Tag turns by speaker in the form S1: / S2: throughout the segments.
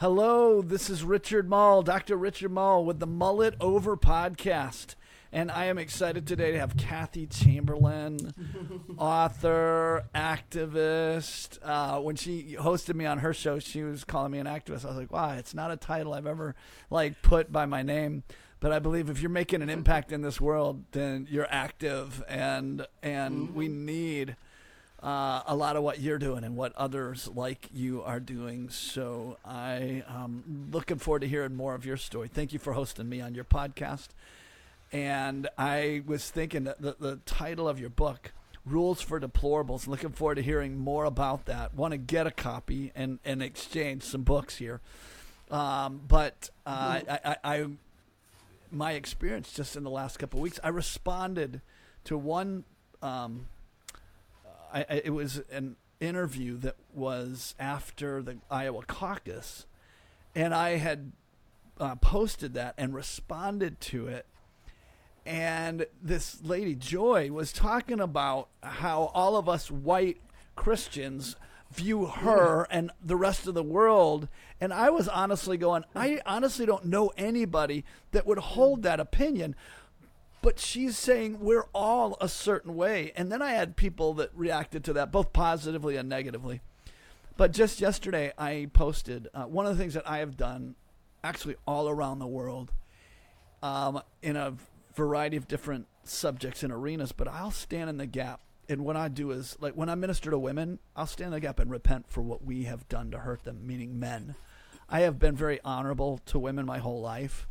S1: Hello, this is Richard Mall, Dr. Richard Mall with the Mullet Over podcast. And I am excited today to have Cathi Chamberlain, author, activist. Uh, when she hosted me on her show, she was calling me an activist. I was like, wow, it's not a title I've ever like put by my name. But I believe if you're making an impact in this world, then you're active, and and we need uh, a lot of what you're doing and what others like you are doing. So I am looking forward to hearing more of your story. Thank you for hosting me on your podcast. And I was thinking that the, the title of your book, Rules for Deplorables, looking forward to hearing more about that. Want to get a copy and, and exchange some books here. Um, but uh, I, I, I, my experience just in the last couple weeks, I responded to one um, I, I, it was an interview that was after the Iowa caucus, and I had uh, posted that and responded to it. And this lady, Joy, was talking about how all of us white Christians view her and the rest of the world. And I was honestly going, I honestly don't know anybody that would hold that opinion but she's saying we're all a certain way. And then I had people that reacted to that, both positively and negatively. But just yesterday, I posted uh, one of the things that I have done actually all around the world um, in a variety of different subjects and arenas, but I'll stand in the gap. And what I do is, like, when I minister to women, I'll stand in the gap and repent for what we have done to hurt them, meaning men. I have been very honorable to women my whole life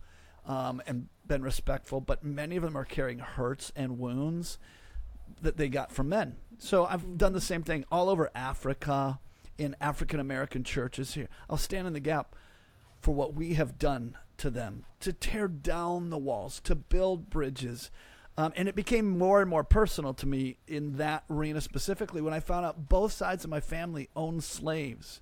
S1: um, and been respectful, but many of them are carrying hurts and wounds that they got from men. So I've done the same thing all over Africa, in African American churches here. I'll stand in the gap for what we have done to them, to tear down the walls, to build bridges. Um, and it became more and more personal to me in that arena specifically when I found out both sides of my family owned slaves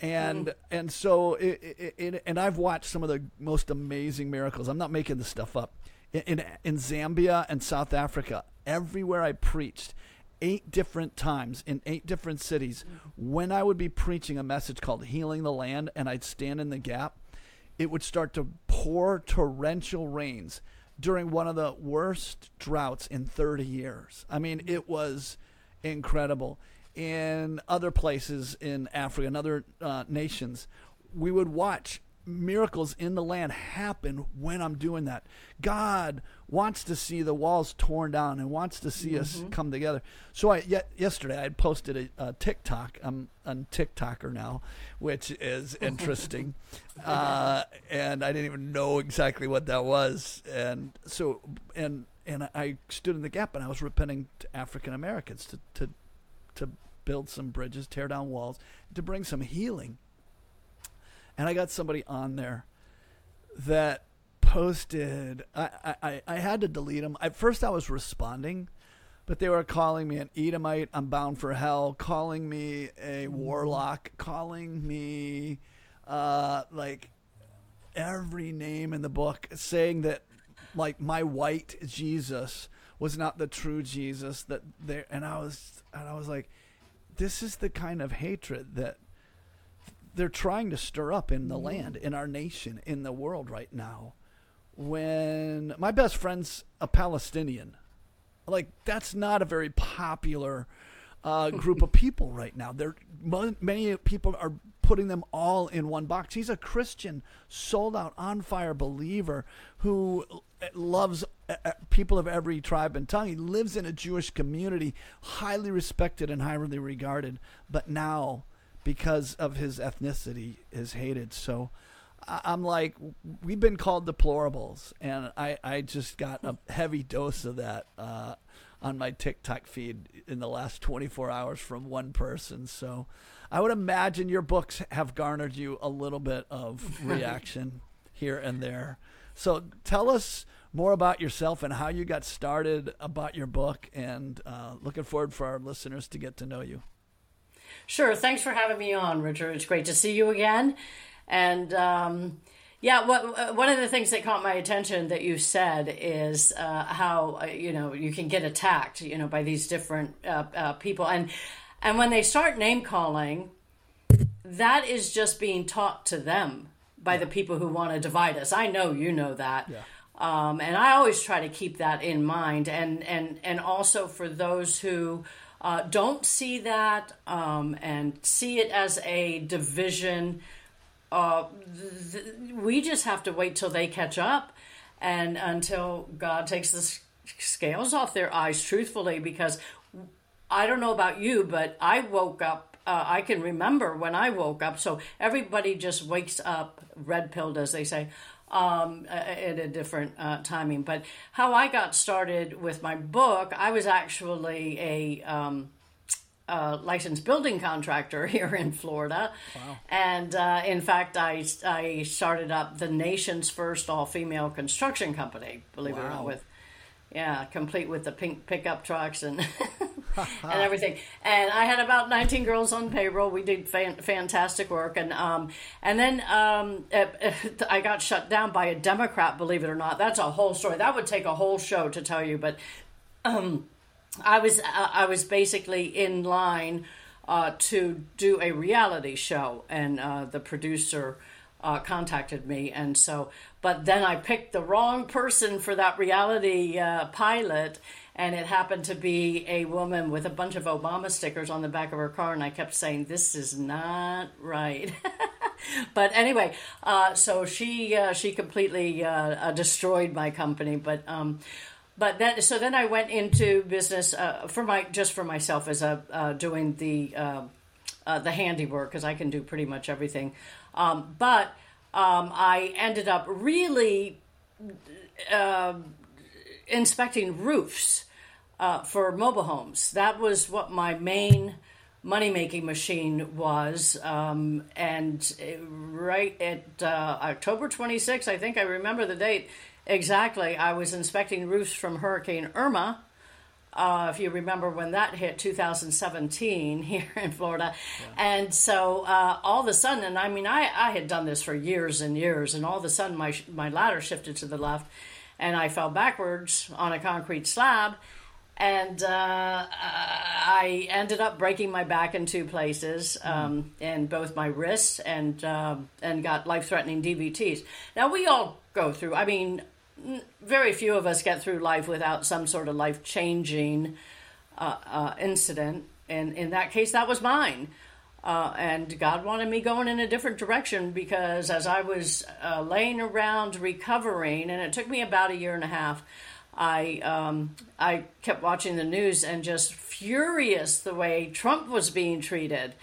S1: and mm. and so it, it, it, and I've watched some of the most amazing miracles. I'm not making this stuff up. In, in, in Zambia and South Africa, everywhere I preached, eight different times in eight different cities, when I would be preaching a message called "Healing the Land," and I'd stand in the gap, it would start to pour torrential rains during one of the worst droughts in 30 years. I mean, it was incredible in other places in Africa and other uh, nations, we would watch miracles in the land happen when I'm doing that. God wants to see the walls torn down and wants to see mm-hmm. us come together. So I yet yesterday I posted a, a TikTok. I'm a TikToker now, which is interesting, uh, and I didn't even know exactly what that was. And so and and I stood in the gap and I was repenting to African Americans to to to build some bridges, tear down walls, to bring some healing. And I got somebody on there that posted. I, I, I had to delete them. At first, I was responding, but they were calling me an Edomite. I'm bound for hell. Calling me a warlock. Calling me uh, like every name in the book, saying that like my white Jesus was not the true Jesus. That there, and I was and I was like, this is the kind of hatred that they're trying to stir up in the land, in our nation, in the world right now. When my best friend's a Palestinian, like that's not a very popular uh, group of people right now. There, many people are putting them all in one box. He's a Christian, sold out, on fire believer who loves uh, uh, people of every tribe and tongue. He lives in a Jewish community, highly respected and highly regarded, but now, because of his ethnicity, is hated. So I'm like, we've been called deplorables, and I, I just got a heavy dose of that uh, on my TikTok feed in the last 24 hours from one person. So I would imagine your books have garnered you a little bit of reaction here and there. So tell us more about yourself and how you got started about your book, and uh, looking forward for our listeners to get to know you.
S2: Sure. Thanks for having me on, Richard. It's great to see you again. And um, yeah, what, uh, one of the things that caught my attention that you said is uh, how uh, you know you can get attacked, you know, by these different uh, uh, people, and and when they start name calling, that is just being taught to them by yeah. the people who want to divide us. I know you know that. Yeah. Um, and I always try to keep that in mind, and and and also for those who uh, don't see that um, and see it as a division, uh, th- we just have to wait till they catch up, and until God takes the scales off their eyes, truthfully, because I don't know about you, but I woke up. Uh, I can remember when I woke up. So everybody just wakes up red pilled, as they say um, at a different uh, timing. But how I got started with my book, I was actually a um, licensed building contractor here in Florida. Wow. And uh, in fact, I, I started up the nation's first all female construction company, believe wow. it or not, with yeah, complete with the pink pickup trucks and and everything. And I had about 19 girls on payroll. We did fan- fantastic work, and um, and then um, I got shut down by a Democrat. Believe it or not, that's a whole story. That would take a whole show to tell you. But um, I was uh, I was basically in line uh, to do a reality show, and uh, the producer uh, contacted me, and so. But then I picked the wrong person for that reality uh, pilot, and it happened to be a woman with a bunch of Obama stickers on the back of her car, and I kept saying, "This is not right." but anyway, uh, so she uh, she completely uh, uh, destroyed my company, but. Um, but then, so then I went into business uh, for my just for myself as a doing the the handiwork because I can do pretty much everything. Um, but um, I ended up really uh, inspecting roofs uh, for mobile homes. That was what my main money making machine was. Um, and right at uh, October 26th, I think I remember the date exactly, I was inspecting roofs from Hurricane Irma uh, if you remember when that hit 2017 here in Florida. Yeah. And so uh, all of a sudden, and I mean, I, I had done this for years and years, and all of a sudden my, my ladder shifted to the left and I fell backwards on a concrete slab. And uh, I ended up breaking my back in two places, mm-hmm. um, and both my wrists, and um, and got life threatening DVTs. Now we all go through. I mean, very few of us get through life without some sort of life changing uh, uh, incident. And in that case, that was mine. Uh, and God wanted me going in a different direction because as I was uh, laying around recovering, and it took me about a year and a half, I um, I kept watching the news and just furious the way Trump was being treated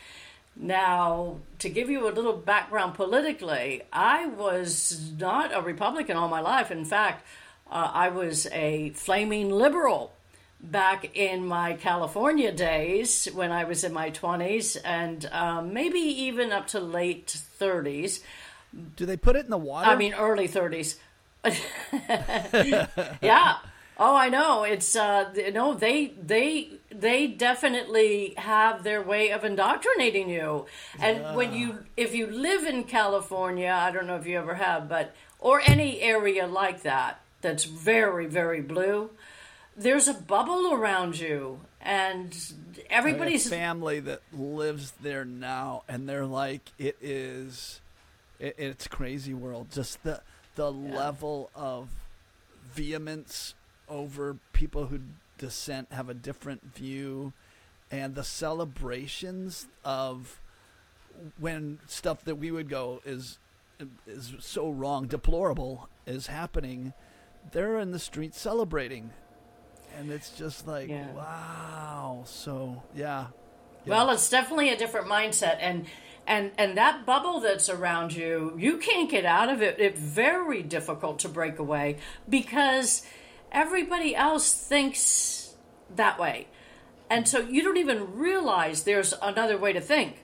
S2: now, to give you a little background politically, I was not a Republican all my life. In fact, uh, I was a flaming liberal back in my California days when I was in my 20s and um, maybe even up to late 30s.
S1: Do they put it in the water?
S2: I mean, early 30s. yeah. Oh, I know. It's uh, no, they they they definitely have their way of indoctrinating you. And yeah. when you if you live in California, I don't know if you ever have, but or any area like that that's very very blue, there's a bubble around you and everybody's
S1: family that lives there now and they're like it is it, it's crazy world just the the yeah. level of vehemence over people who dissent have a different view. And the celebrations of when stuff that we would go is is so wrong deplorable is happening they're in the streets celebrating. And it's just like yeah. wow. So yeah.
S2: yeah. Well it's definitely a different mindset. And and and that bubble that's around you you can't get out of it. It's very difficult to break away because everybody else thinks that way. And so you don't even realize there's another way to think.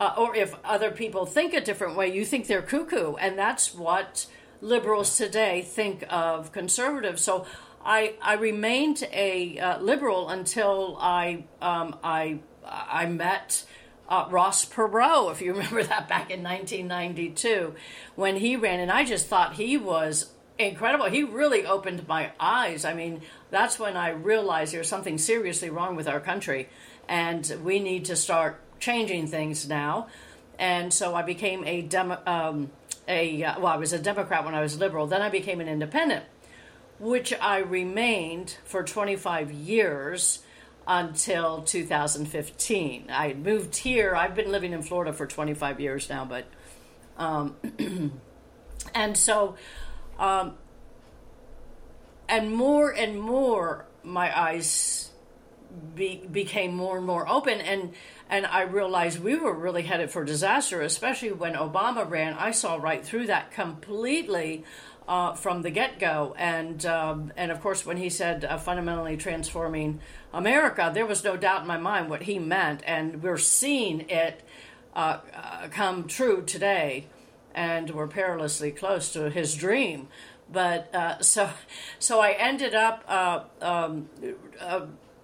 S2: Uh, or if other people think a different way, you think they're cuckoo. And that's what liberals today think of conservatives. So I, I remained a uh, liberal until I, um, I, I met uh, Ross Perot, if you remember that back in 1992 when he ran. And I just thought he was incredible. He really opened my eyes. I mean, that's when I realized there's something seriously wrong with our country, and we need to start changing things now. and so I became a demo, um, a uh, well, I was a Democrat when I was liberal. Then I became an independent, which I remained for 25 years until 2015. I moved here. I've been living in Florida for 25 years now, but um, and so um, and more and more my eyes be, became more and more open and and I realized we were really headed for disaster, especially when Obama ran. I saw right through that completely uh, from the get go, and um, and of course when he said uh, fundamentally transforming America, there was no doubt in my mind what he meant, and we're seeing it uh, uh come true today, and we're perilously close to his dream. But uh, so so I ended up. Uh, um,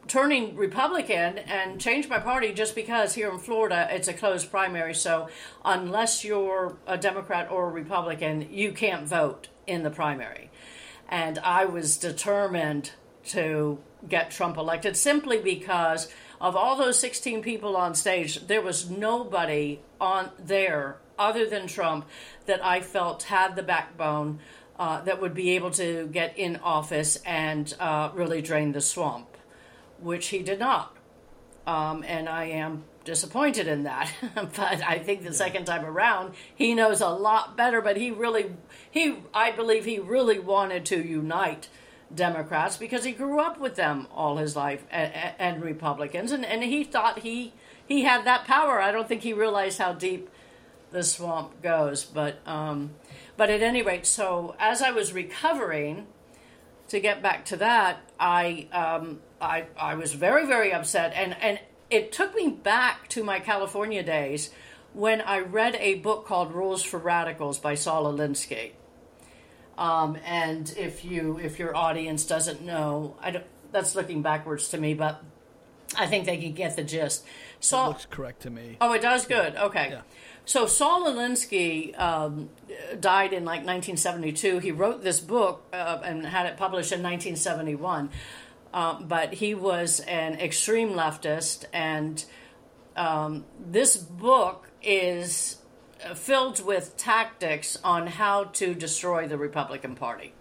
S2: turning Republican and changed my party just because here in Florida it's a closed primary. So unless you're a Democrat or a Republican, you can't vote in the primary. And I was determined to get Trump elected simply because of all those 16 people on stage, there was nobody on there other than Trump that I felt had the backbone uh, that would be able to get in office and uh, really drain the swamp which he did not. Um, and I am disappointed in that. but I think the second time around, he knows a lot better. But he really, he, I believe, he really wanted to unite Democrats because he grew up with them all his life and, and Republicans, and, and he thought he he had that power. I don't think he realized how deep the swamp goes. But um, but at any rate, so as I was recovering, to get back to that, I um, I, I was very, very upset. And, and it took me back to my California days when I read a book called Rules for Radicals by Saul Alinsky. Um, and if you if your audience doesn't know, I don't, that's looking backwards to me, but I think they can get the gist.
S1: Saul, it looks correct to me.
S2: Oh, it does. Good. Okay. Yeah. So Saul Alinsky um, died in like 1972. He wrote this book uh, and had it published in 1971. Um, but he was an extreme leftist, and um, this book is filled with tactics on how to destroy the Republican Party.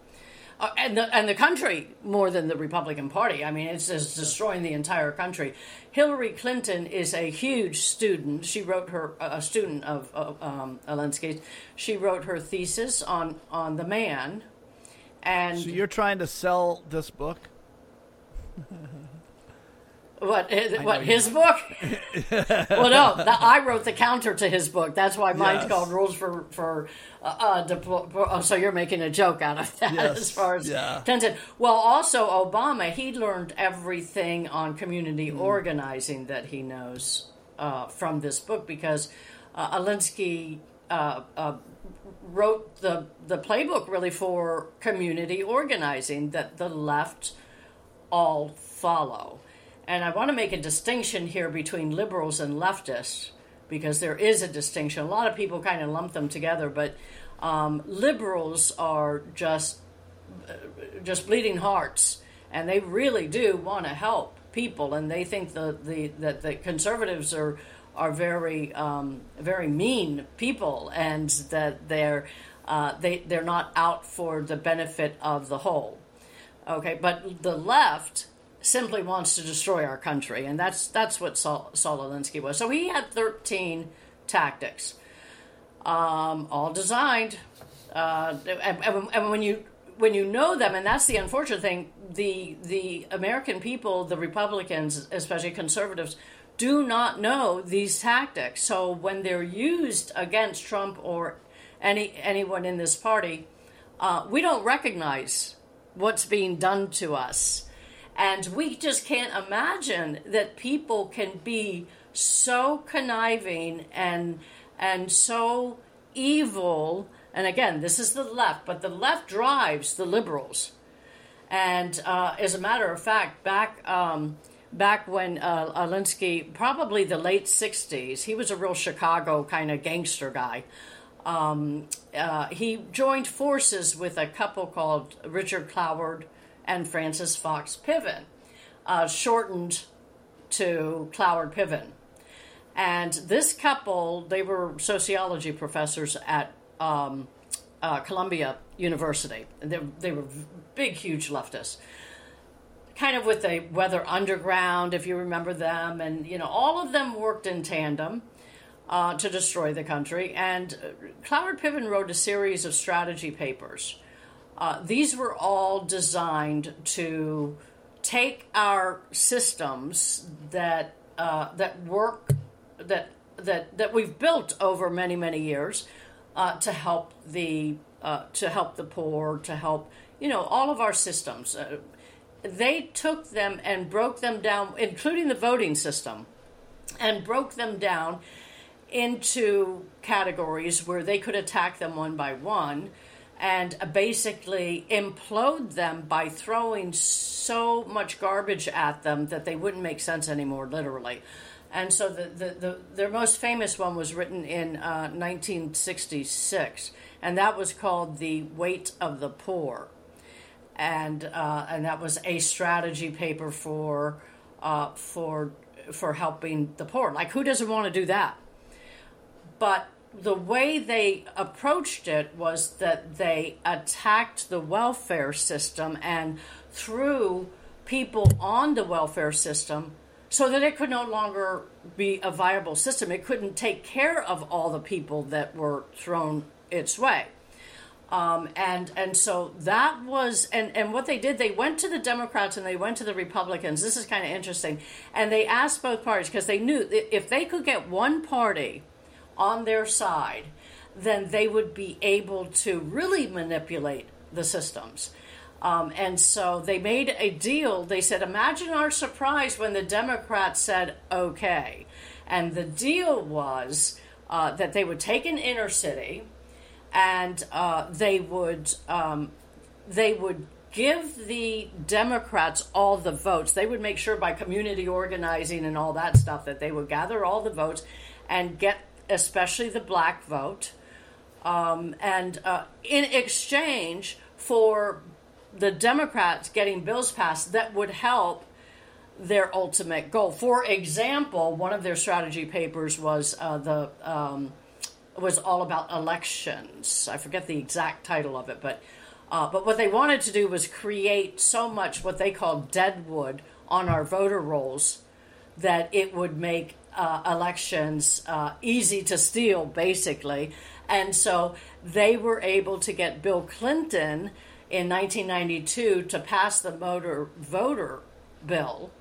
S2: Uh, and the and the country more than the Republican Party. I mean, it's just destroying the entire country. Hillary Clinton is a huge student. She wrote her a student of, of um, Alinsky's. She wrote her thesis on on the man. And
S1: so you're trying to sell this book?
S2: What? His, what his book? well, no, the, I wrote the counter to his book. That's why mine's yes. called Rules for for. Uh, uh, deplo- oh, so you're making a joke out of that yes. as far as yeah. Well, also Obama, he learned everything on community mm. organizing that he knows uh, from this book because uh, Alinsky uh, uh, wrote the the playbook really for community organizing that the left all follow. And I want to make a distinction here between liberals and leftists because there is a distinction. A lot of people kind of lump them together, but um, liberals are just uh, just bleeding hearts, and they really do want to help people, and they think the, the that the conservatives are are very um, very mean people, and that they're uh, they they're not out for the benefit of the whole. Okay, but the left simply wants to destroy our country, and that's that's what Saul Alinsky was. So he had 13 tactics, um, all designed, uh, and, and, when you when you know them, and that's the unfortunate thing, the the American people, the Republicans, especially conservatives, do not know these tactics. So when they're used against Trump or any anyone in this party, uh, we don't recognize what's being done to us. And we just can't imagine that people can be so conniving and and so evil. And again, this is the left, but the left drives the liberals. And uh, as a matter of fact, back um, back when uh, Alinsky, probably the late '60s, he was a real Chicago kind of gangster guy um, uh, he joined forces with a couple called Richard Cloward and Frances Fox Piven, uh, shortened to Cloward Piven. And this couple, they were sociology professors at um, uh, Columbia University. They, they were big, huge leftists. Kind of with the Weather Underground, if you remember them, and you know, all of them worked in tandem uh, to destroy the country. And Cloward Piven wrote a series of strategy papers. Uh, these were all designed to take our systems that uh, that work that that that we've built over many many years uh, to help the uh, to help the poor to help you know all of our systems. Uh, they took them and broke them down, including the voting system, and broke them down into categories where they could attack them one by one and basically implode them by throwing so much garbage at them that they wouldn't make sense anymore, literally. And so the, the, the their most famous one was written in uh, 1966, and that was called The Weight of the Poor. And, uh, and that was a strategy paper for, uh, for, for helping the poor. Like, who doesn't want to do that? But the way they approached it was that they attacked the welfare system and threw people on the welfare system so that it could no longer be a viable system. It couldn't take care of all the people that were thrown its way. Um, and and so that was and and what they did they went to the Democrats and they went to the Republicans. This is kind of interesting, and they asked both parties because they knew if they could get one party on their side, then they would be able to really manipulate the systems. Um, and so they made a deal. They said, Imagine our surprise when the Democrats said, okay. And the deal was uh, that they would take an inner city and uh, they would. Um, they would give the Democrats all the votes. They would make sure by community organizing and all that stuff that they would gather all the votes and get especially the black vote. Um, and uh, in exchange for the Democrats getting bills passed that would help their ultimate goal. For example, one of their strategy papers was uh, the um, was all about elections. I forget the exact title of it, but uh, but what they wanted to do was create so much what they called deadwood on our voter rolls that it would make uh, elections uh, easy to steal, basically. And so they were able to get Bill Clinton in 1992 to pass the motor voter bill.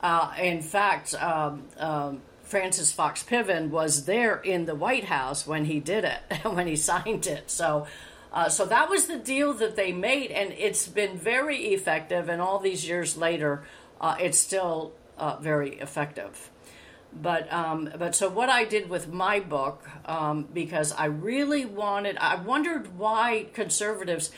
S2: Uh, in fact, um, um, Frances Fox Piven was there in the White House when he did it, when he signed it. So, uh, so that was the deal that they made, and it's been very effective. And all these years later, uh, it's still uh, very effective. But um, but so what I did with my book um, because I really wanted I wondered why conservatives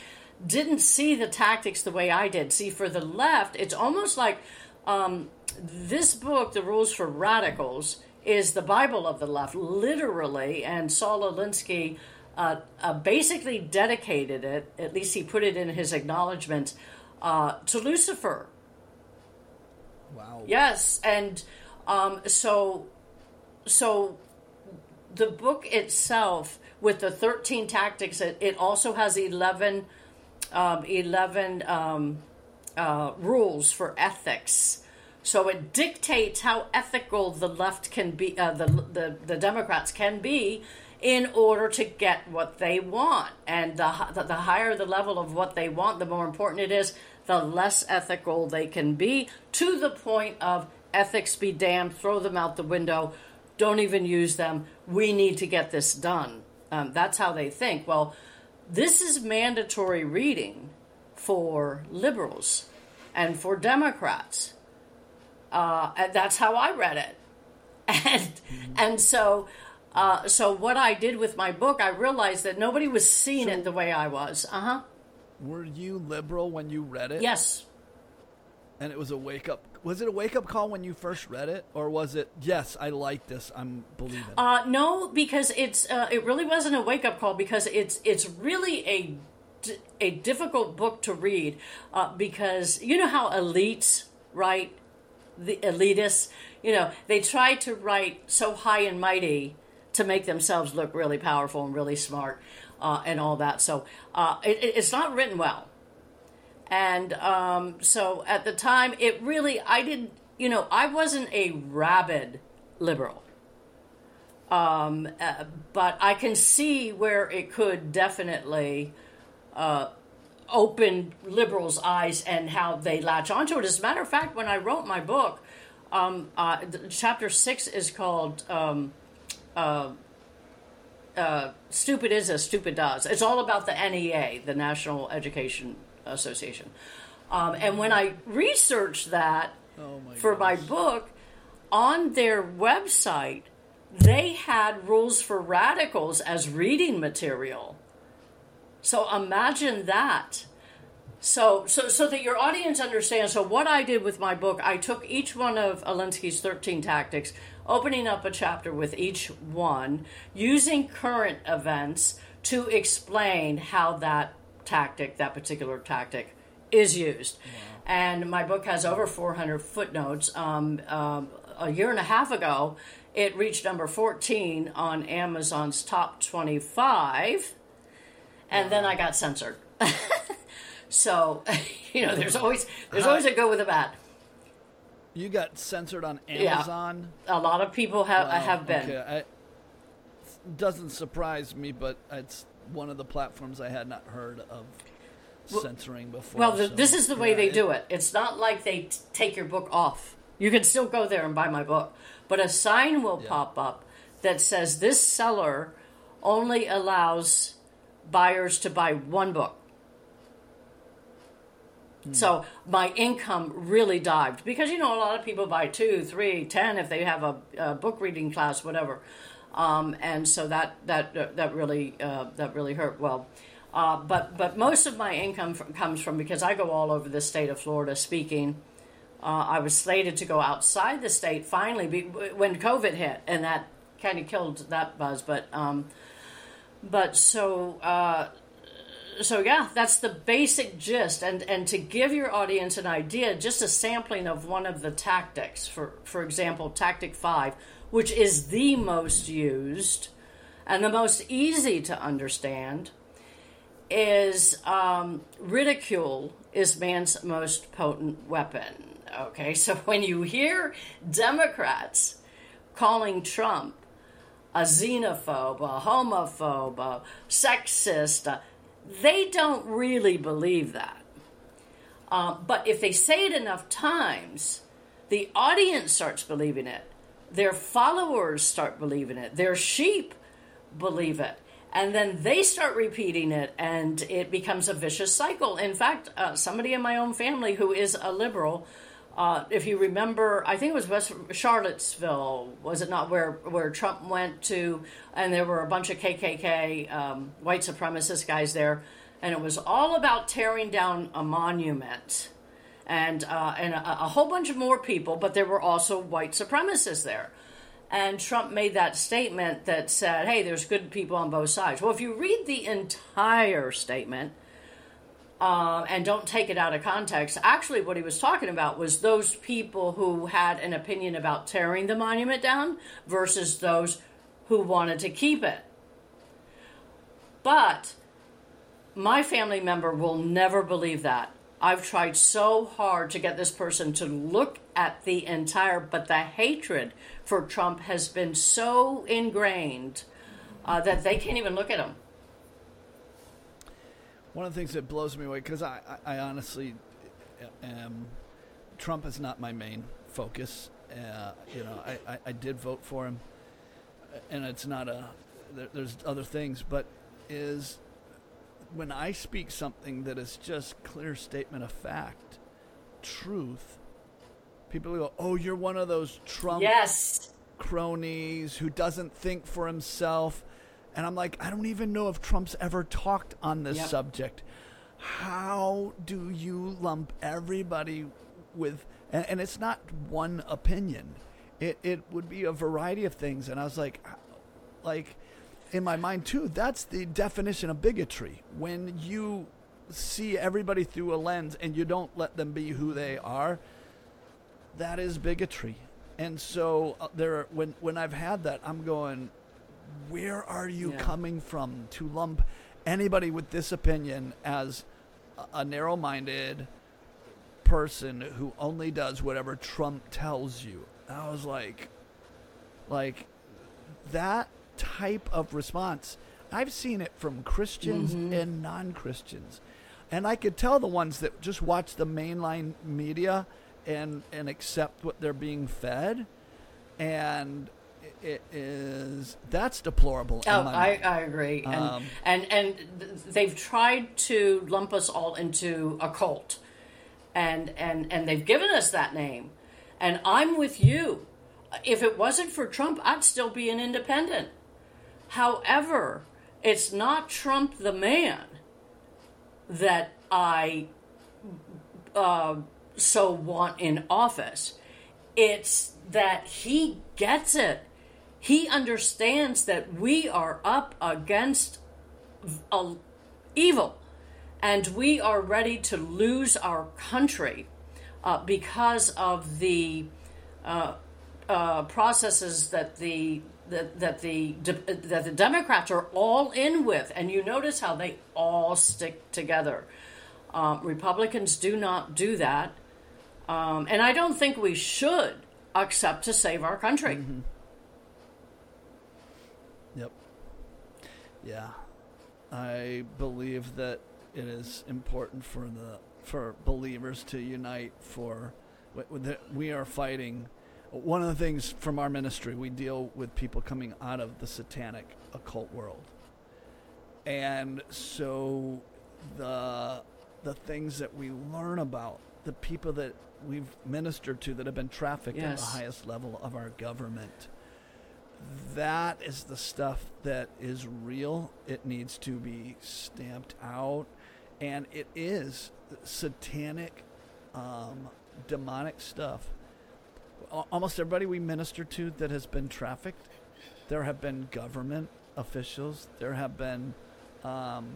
S2: didn't see the tactics the way I did. See, for the left, it's almost like um, this book, The Rules for Radicals, is the Bible of the left, literally. And Saul Alinsky uh, uh, basically dedicated it, at least he put it in his acknowledgments, uh, to Lucifer.
S1: Wow.
S2: Yes, and um, so, so the book itself, with the 13 tactics, it, it also has 11, um, 11 um, uh, rules for ethics. So it dictates how ethical the left can be, uh, the, the, the Democrats can be in order to get what they want. And the, the, the higher the level of what they want, the more important it is, the less ethical they can be, to the point of ethics be damned, throw them out the window, don't even use them. We need to get this done. Um, that's how they think. Well, this is mandatory reading for liberals and for Democrats. Uh, and that's how I read it. And, mm-hmm. and so, uh, so what I did with my book, I realized that nobody was seeing so, it the way I was. Uh huh.
S1: Were you liberal when you read it?
S2: Yes.
S1: And it was a wake up was it a wake up call when you first read it, or was it yes, I like this, I'm believing?
S2: Uh, no, because it's uh, it really wasn't a wake up call because it's it's really a a difficult book to read uh, because you know how elites write the elitists. You know, they try to write so high and mighty to make themselves look really powerful and really smart uh, and all that. So uh, it, it's not written well. And um, so at the time, it really, I didn't, you know, I wasn't a rabid liberal. Um, uh, but I can see where it could definitely uh, open liberals' eyes and how they latch onto it. As a matter of fact, when I wrote my book, um, uh, chapter six is called um, uh, uh, "Stupid Is as Stupid Does." It's all about the NEA, the National Education Association. Um, and when I researched that
S1: Oh my
S2: for my book, on their website, they had rules for radicals as reading material. So imagine that. So, so, so that your audience understands. So, what I did with my book, I took each one of Alinsky's 13 tactics, opening up a chapter with each one, using current events to explain how that tactic, that particular tactic, is used. And my book has over 400 footnotes. Um, um, a year and a half ago, it reached number 14 on Amazon's top 25 and then I got censored. so, you know, there's always there's always a good with a bad.
S1: You got censored on Amazon. Yeah.
S2: A lot of people have
S1: Wow,
S2: have been.
S1: Okay. I, doesn't surprise me, but it's one of the platforms I had not heard of censoring before.
S2: Well,
S1: so,
S2: this is the way
S1: yeah,
S2: they do it. It's not like they t- take your book off. You can still go there and buy my book, but a sign will
S1: Yeah.
S2: pop up that says this seller only allows buyers to buy one book. Hmm. So my income really dived because you know a lot of people buy two, three, ten if they have a, a book reading class, whatever, um, and so that that that really uh, that really hurt. Well, uh, but but most of my income from, comes from because I go all over the state of Florida speaking. Uh, I was slated to go outside the state finally be, when COVID hit, and that kind of killed that buzz. But um, but so uh, so yeah, that's the basic gist, and and to give your audience an idea, just a sampling of one of the tactics. For for example, tactic five, which is the most used and the most easy to understand, is um, ridicule is man's most potent weapon. Okay, so when you hear Democrats calling Trump a xenophobe, a homophobe, a sexist, uh, they don't really believe that. Um, but if they say it enough times, the audience starts believing it. Their followers start believing it. Their sheep believe it. And then they start repeating it, and it becomes a vicious cycle. In fact, uh, somebody in my own family who is a liberal, uh, if you remember, I think it was West Charlottesville, was it not, where where Trump went to, and there were a bunch of KKK um, white supremacist guys there, and it was all about tearing down a monument, and uh, and a, a whole bunch of more people, but there were also white supremacists there. And Trump made that statement that said, hey, there's good people on both sides. Well, if you read the entire statement, uh, and don't take it out of context. Actually, what he was talking about was those people who had an opinion about tearing the monument down versus those who wanted to keep it. But my family member will never believe that. I've tried so hard to get this person to look at the entire, but the hatred for Trump has been so ingrained uh, that they can't even look at him.
S1: One of the things that blows me away because I, I, I honestly am Trump is not my main focus. Uh, you know, I, I, I did vote for him, and it's not a. There, there's other things, but is when I speak something that is just clear statement of fact, truth. People go, "Oh, you're one of those Trump
S2: Yes.
S1: cronies who doesn't think for himself. And I'm like, I don't even know if Trump's ever talked on this
S2: Yep.
S1: subject. How do you lump everybody with, and, and it's not one opinion. It, it would be a variety of things. And I was like, like, in my mind too, that's the definition of bigotry. When you see everybody through a lens and you don't let them be who they are, that is bigotry. And so uh, there, when when I've had that, I'm going, where are you
S2: Yeah.
S1: coming from to lump anybody with this opinion as a, a narrow-minded person who only does whatever Trump tells you? I was like, like that type of response. I've seen it from Christians and non-Christians. And I could tell the ones that just watch the mainline media and and accept what they're being fed and it is that's deplorable
S2: Oh, I. I agree, and
S1: Um,
S2: and and th- they've tried to lump us all into a cult, and and and they've given us that name, and I'm with you. If it wasn't for Trump, I'd still be an independent. However, it's not Trump the man that I uh, so want in office. It's that he gets it. He understands that we are up against a, evil and we are ready to lose our country uh, because of the uh, uh, processes that the that, that the that the Democrats are all in with, and you notice how they all stick together. Um, Republicans do not do that, um, and I don't think we should accept to save our country.
S1: Yep. Yeah. I believe that it is important for the for believers to unite for we are fighting one of the things from our ministry we deal with people coming out of the satanic occult world. And so the the things that we learn about the people that we've ministered to that have been trafficked at the highest level of our government that is the stuff that is real. It needs to be stamped out, and it is satanic, um, demonic stuff. Al- Almost everybody we minister to that has been trafficked, there have been government officials, there have been um,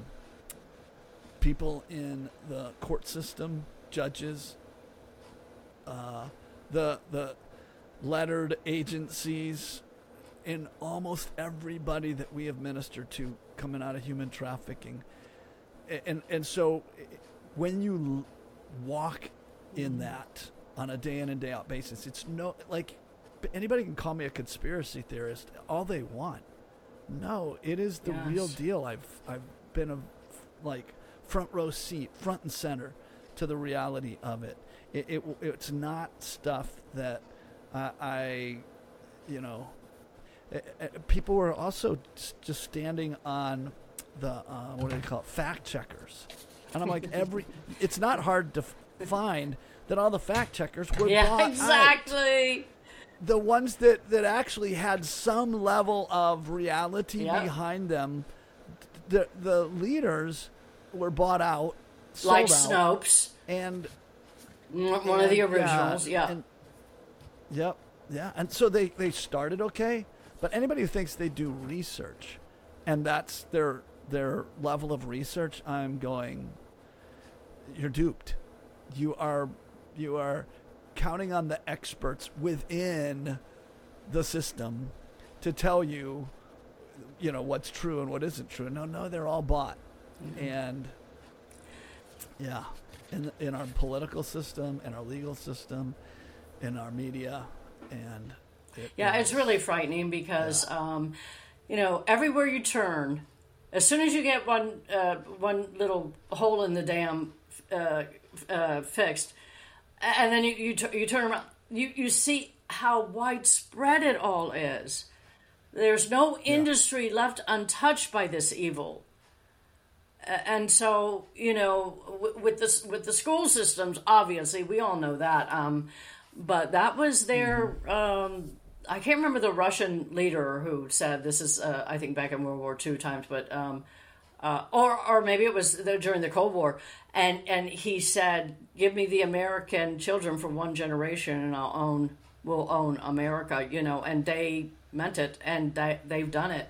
S1: people in the court system, judges, uh, the the lettered agencies in almost everybody that we have ministered to coming out of human trafficking. A- And and so when you walk in that on a day in and day out basis, it's no like anybody can call me a conspiracy theorist all they want. No, it is the real deal. I've I've been a like front row seat, front and center to the reality of it. It, it it's not stuff that I, I you know, uh, uh, people were also just standing on the uh, what do they call it, fact checkers, and I'm like every. It's not hard to f- find that all the fact checkers were bought
S2: Yeah,
S1: out.
S2: exactly.
S1: The ones that that actually had some level of reality behind them, the the leaders were bought out,
S2: Like
S1: out,
S2: Snopes,
S1: and
S2: one one of the
S1: and,
S2: originals. Yeah.
S1: and- yep. Yeah. And so they, they started okay, but anybody who thinks they do research and that's their their level of research, I'm going you're duped. You are you are counting on the experts within the system to tell you you know what's true and what isn't true. No, no, they're all bought. And yeah, in in our political system, in our legal system, in our media, and it
S2: Yeah, it's really frightening because, um, you know, everywhere you turn, as soon as you get one uh, one little hole in the dam uh, uh, fixed, and then you you, tu- you turn around, you you see how widespread it all is. There's no industry left untouched by this evil. And so, you know, with this with the school systems, obviously, we all know that. Um, but that was their. Um, I can't remember the Russian leader who said this is. Uh, I think back in World War II times, but um, uh, or or maybe it was during the Cold War, and and he said, "Give me the American children for one generation, and I'll own will own America." You know, and they meant it, and they, they've done it,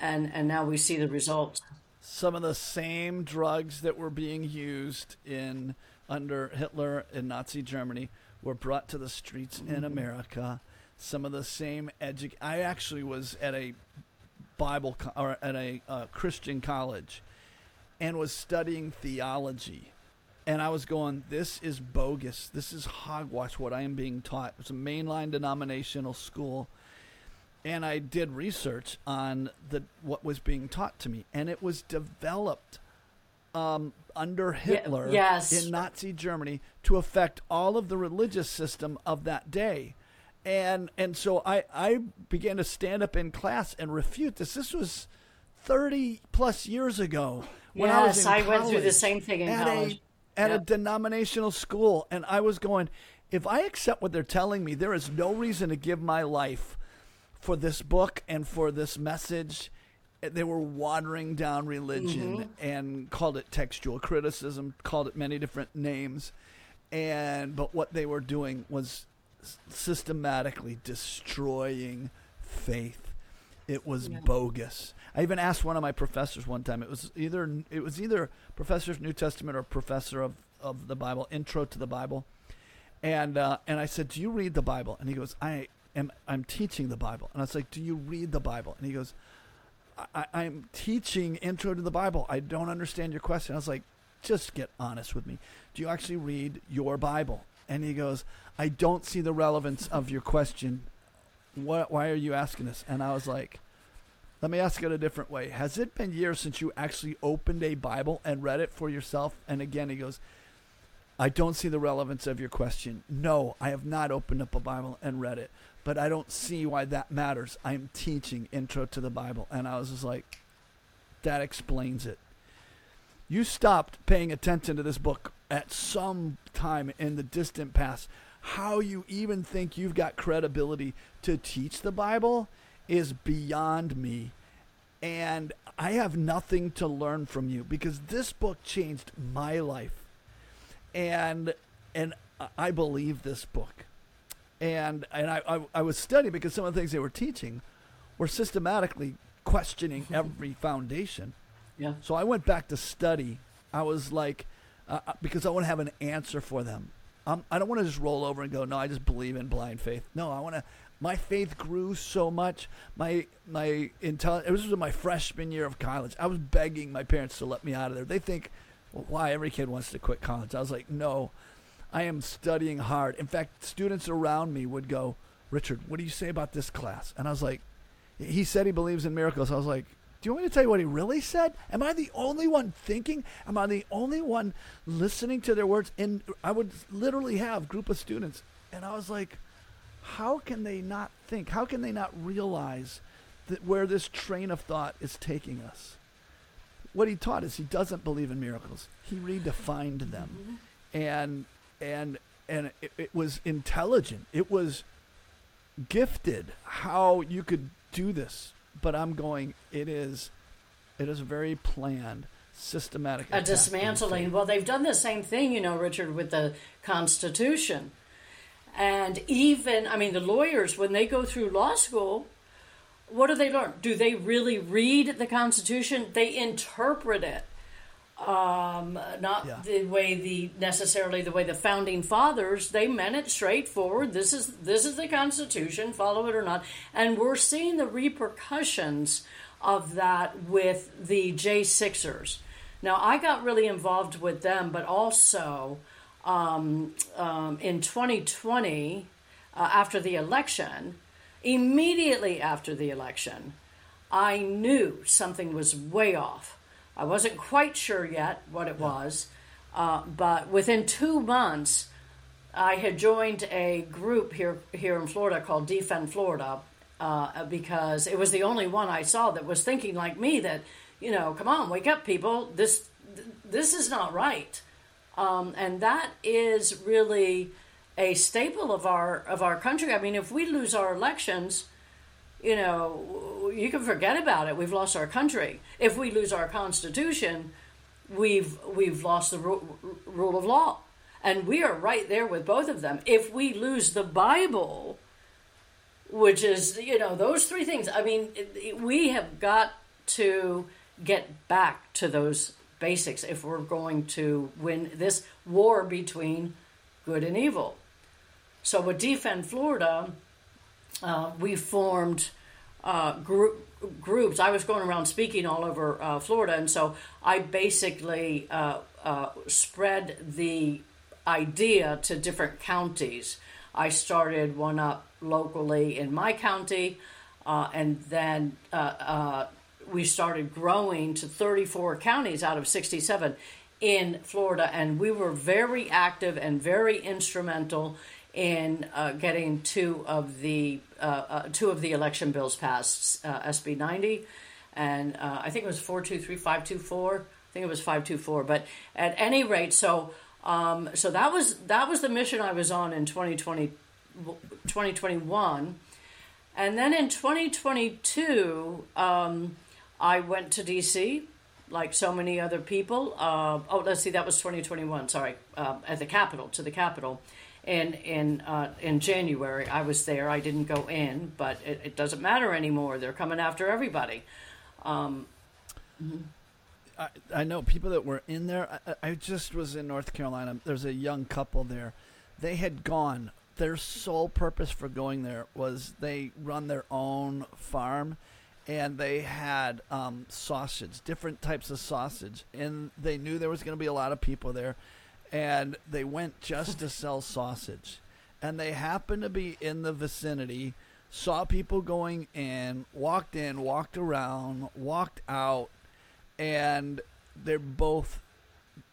S2: and and now we see the results.
S1: some of the same drugs that were being used in under Hitler in Nazi Germany were brought to the streets
S2: Mm-hmm.
S1: in America. Some of the same edu. I actually was at a Bible co- or at a uh, Christian college, and was studying theology. And I was going, this is bogus. This is hogwash what I am being taught. It's a mainline denominational school. And I did research on the what was being taught to me. And it was developed um, under Hitler
S2: yes.
S1: in Nazi Germany to affect all of the religious system of that day. And and so I, I began to stand up in class and refute this. This was 30 plus years ago when I was
S2: Yes,
S1: in
S2: I went through the same thing in
S1: at
S2: college.
S1: A, at a denominational school, and I was going, if I accept what they're telling me, there is no reason to give my life for this book and for this message. They were watering down religion
S2: Mm-hmm.
S1: and called it textual criticism, called it many different names, and but what they were doing was systematically destroying faith. It was bogus. I even asked one of my professors one time. It was either it was either professor of New Testament or professor of, of the Bible, intro to the Bible, and uh, and I said, "Do you read the Bible?" And he goes, "I am. I'm teaching the Bible." And I was like, "Do you read the Bible?" And he goes, I, I'm teaching intro to the Bible. I don't understand your question. I was like, just get honest with me. Do you actually read your Bible? And he goes, I don't see the relevance of your question. What, why are you asking this? And I was like, let me ask it a different way. Has it been years since you actually opened a Bible and read it for yourself? And again, he goes, I don't see the relevance of your question. No, I have not opened up a Bible and read it, but I don't see why that matters. I'm teaching Intro to the Bible. And I was just like, that explains it. You stopped paying attention to this book at some time in the distant past. How you even think you've got credibility to teach the Bible is beyond me. And I have nothing to learn from you because this book changed my life and and I believe this book, and and I, I I was studying because some of the things they were teaching were systematically questioning every foundation.
S2: Yeah.
S1: So I went back to study. I was like, uh, uh, because I want to have an answer for them. Um, I don't want to just roll over and go, no, I just believe in blind faith. No, I want to. My faith grew so much. My my intel. It was my freshman year of college. I was begging my parents to let me out of there. They think, well, why every kid wants to quit college? I was like, no, I am studying hard. In fact, students around me would go, Richard, what do you say about this class? And I was like, he said he believes in miracles. I was like, do you want me to tell you what he really said? Am I the only one thinking? Am I the only one listening to their words? And I would literally have group of students, and I was like, how can they not think? How can they not realize that where this train of thought is taking us? What he taught is he doesn't believe in miracles. He redefined them, and and and it, it was intelligent. It was gifted how you could do this but i'm going it is it is very planned systematic
S2: a dismantling. Well, they've done the same thing, you know, Richard, with the Constitution. And even, I mean, the lawyers, when they go through law school, what do they learn? Do they really read the Constitution? They interpret it. Um, not
S1: Yeah.
S2: the way the necessarily the way the founding fathers they meant it straightforward. This is this is the Constitution, follow it or not, and we're seeing the repercussions of that with the J Sixers. Now, I got really involved with them, but also um, um, in 2020, uh, after the election, immediately after the election, I knew something was way off. I wasn't quite sure yet what it was, uh, but within two months, I had joined a group here here in Florida called Defend Florida uh, because it was the only one I saw that was thinking like me that you know, come on, wake up, people. This this is not right, um, and that is really a staple of our of our country. I mean, if we lose our elections, you know, you can forget about it. We've lost our country. If we lose our constitution, we've we've lost the ru- rule of law, and we are right there with both of them. If we lose the Bible, which is you know those three things. I mean, we have got to get back to those basics if we're going to win this war between good and evil. so with Defend Florida, uh, we formed uh, group, groups. I was going around speaking all over uh, Florida, and so I basically uh, uh, spread the idea to different counties. I started one up locally in my county, uh, and then we started growing to 34 counties out of 67 in Florida, and we were very active and very instrumental in uh, getting two of the uh, uh, two of the election bills passed, uh, SB 90, and uh, I think it was 423, 524. I think it was 524. But at any rate, so um, so that was that was the mission I was on in 2020, 2021. And then in 2022, um, I went to DC like so many other people. Uh, oh, let's see, that was 2021. Sorry, at the Capitol to the Capitol, in in uh, in January. I was there. I didn't go in, but it, it doesn't matter anymore. They're coming after everybody. Um,
S1: I, I know people that were in there. I, I just was in North Carolina. There's a young couple there. They had gone. Their sole purpose for going there was they run their own farm and they had um, sausage, different types of sausage, and they knew there was going to be a lot of people there, and they went just to sell sausage, and they happened to be in the vicinity, saw people going in, walked in, walked around, walked out, and they're both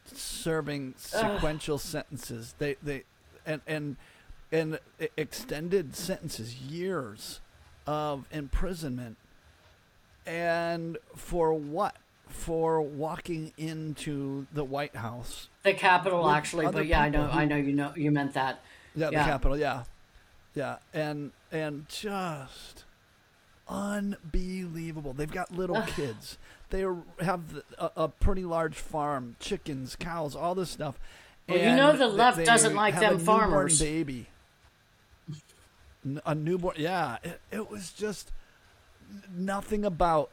S1: serving sequential Ugh. sentences. They they and and and extended sentences, years of imprisonment and for what? For walking into the White House.
S2: The Capitol, actually, but yeah, I know, who, I know, you know, you meant that.
S1: Yeah, yeah, the Capitol, yeah, yeah, and and just unbelievable. They've got little kids. They have a, a, pretty large farm, chickens, cows, all this stuff.
S2: Well, you know the left they, doesn't like them farmers.
S1: Baby, a newborn. Yeah, it, it was just nothing about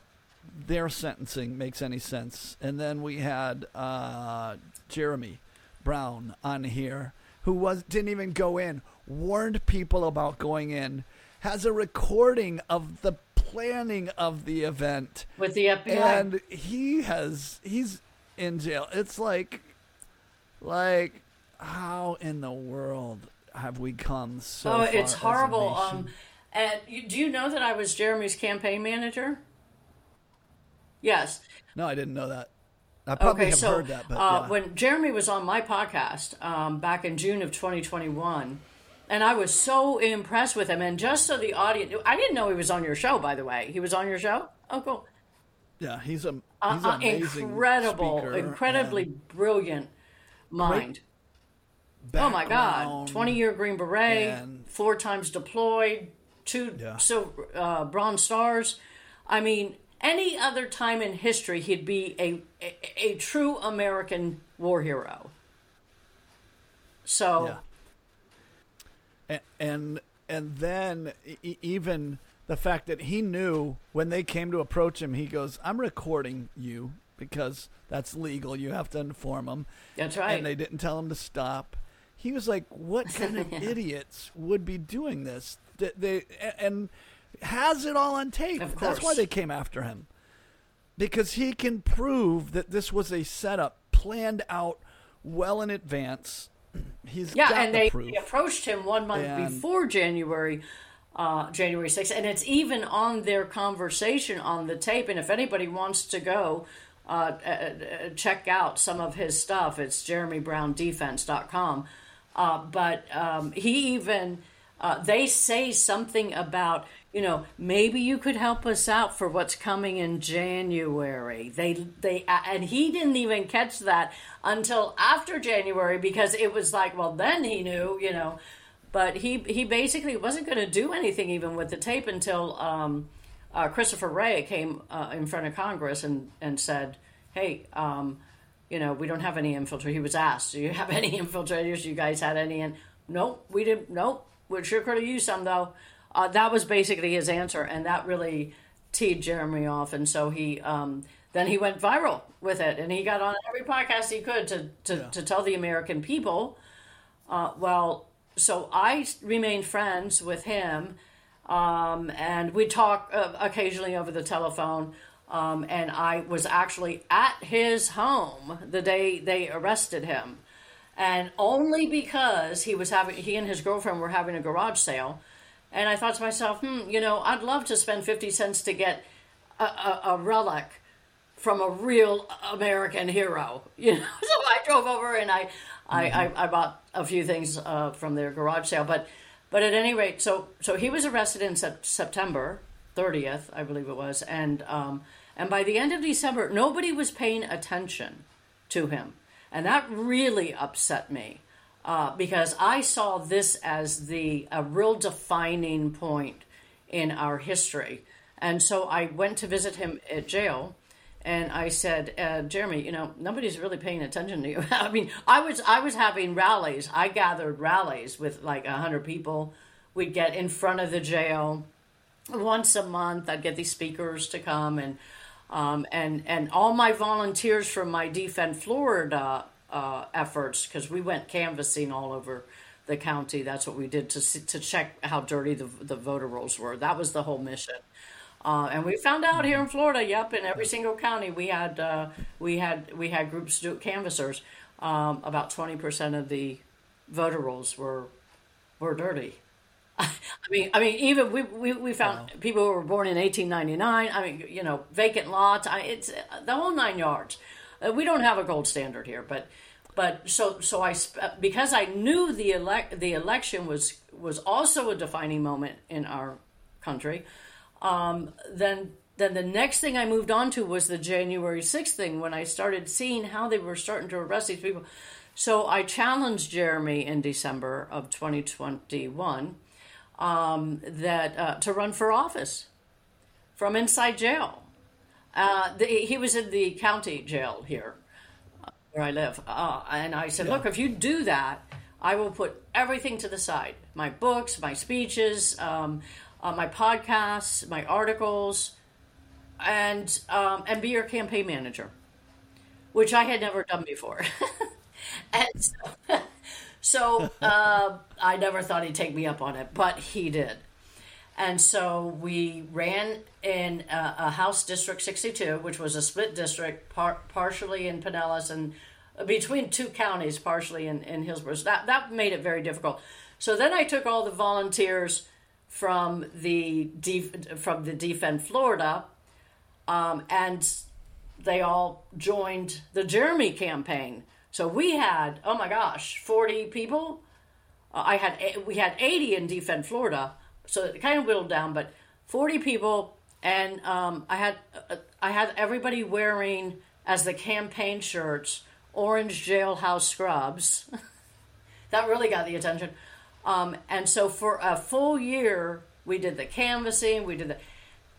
S1: their sentencing makes any sense. And then we had uh, Jeremy Brown on here, who was didn't even go in, warned people about going in, has a recording of the planning of the event
S2: with the FBI,
S1: and he has he's in jail. It's like, like how in the world have we come so? Oh,
S2: it's horrible. Um, and you, do you know that I was Jeremy's campaign manager? Yes.
S1: No, I didn't know that. I probably okay, have so, heard that. But uh,
S2: yeah. when Jeremy was on my podcast um, back in June of 2021, and I was so impressed with him. And just so the audience, I didn't know he was on your show. By the way, he was on your show. Oh, cool.
S1: Yeah, he's a he's uh, uh,
S2: incredible, incredibly brilliant mind. Oh my God! Twenty year Green Beret, four times deployed, two yeah. so uh, Bronze Stars. I mean, any other time in history, he'd be a, a, a true American war hero. So,
S1: yeah. and and then even the fact that he knew when they came to approach him, he goes, "I'm recording you because that's legal. You have to inform them."
S2: That's right.
S1: And they didn't tell him to stop. He was like, "What kind of idiots would be doing this?" They, and has it all on tape. That's why they came after him. Because he can prove that this was a setup planned out well in advance. He's yeah, and
S2: the
S1: they,
S2: proof. approached him one month and, before January, uh, January 6th, and it's even on their conversation on the tape. And if anybody wants to go uh, uh, uh check out some of his stuff, it's jeremybrowndefense.com. Uh, but um, he even uh, they say something about you know maybe you could help us out for what's coming in January. They they and he didn't even catch that until after January because it was like well then he knew you know, but he he basically wasn't going to do anything even with the tape until um, uh, Christopher Wray came uh, in front of Congress and and said hey. Um, you know, we don't have any infiltrators. He was asked, "Do you have any infiltrators? You guys had any?" And nope, we didn't. Nope, we sure could have used some though. Uh, that was basically his answer, and that really teed Jeremy off. And so he um, then he went viral with it, and he got on every podcast he could to to, yeah. to tell the American people, uh, well, so I remained friends with him, um, and we talk uh, occasionally over the telephone. Um, and I was actually at his home the day they arrested him, and only because he was having he and his girlfriend were having a garage sale, and I thought to myself, hmm, you know, I'd love to spend fifty cents to get a, a, a relic from a real American hero, you know. So I drove over and I, I, I, I bought a few things uh, from their garage sale, but, but at any rate, so so he was arrested in sep- September thirtieth, I believe it was, and um, and by the end of December, nobody was paying attention to him, and that really upset me. Uh, because I saw this as the a real defining point in our history, and so I went to visit him at jail, and I said, uh, Jeremy, you know, nobody's really paying attention to you. I mean, I was I was having rallies. I gathered rallies with like hundred people. We'd get in front of the jail once a month. I'd get these speakers to come, and um, and and all my volunteers from my Defend Florida uh, efforts, because we went canvassing all over the county. That's what we did to see, to check how dirty the the voter rolls were. That was the whole mission. Uh, and we found out here in Florida, yep, in every single county we had uh, we had we had groups do canvassers. Um, about twenty percent of the voter rolls were were dirty. I mean, I mean, even we we, we found wow. people who were born in eighteen ninety nine. I mean, you know, vacant lots. I, it's the whole nine yards. Uh, we don't have a gold standard here, but but so so I because I knew the elect the election was was also a defining moment in our country. Um, then then the next thing I moved on to was the January 6th thing when I started seeing how they were starting to arrest these people. So I challenged Jeremy in December of 2021 um, that uh, to run for office from inside jail. Uh, the, he was in the county jail here uh, where I live. Uh, and I said, yeah. look, if you do that, I will put everything to the side my books, my speeches. Um, uh, my podcasts, my articles, and um, and be your campaign manager, which I had never done before. and so, so uh, I never thought he'd take me up on it, but he did. And so we ran in a, a House District 62, which was a split district, par- partially in Pinellas and between two counties, partially in, in Hillsborough. So that, that made it very difficult. So then I took all the volunteers from the from the Defend Florida, um, and they all joined the Jeremy campaign. So we had oh my gosh, forty people. Uh, I had we had eighty in Defend Florida, so it kind of whittled down, but forty people, and um, I had uh, I had everybody wearing as the campaign shirts orange jailhouse scrubs. that really got the attention. Um, and so for a full year, we did the canvassing. We did the.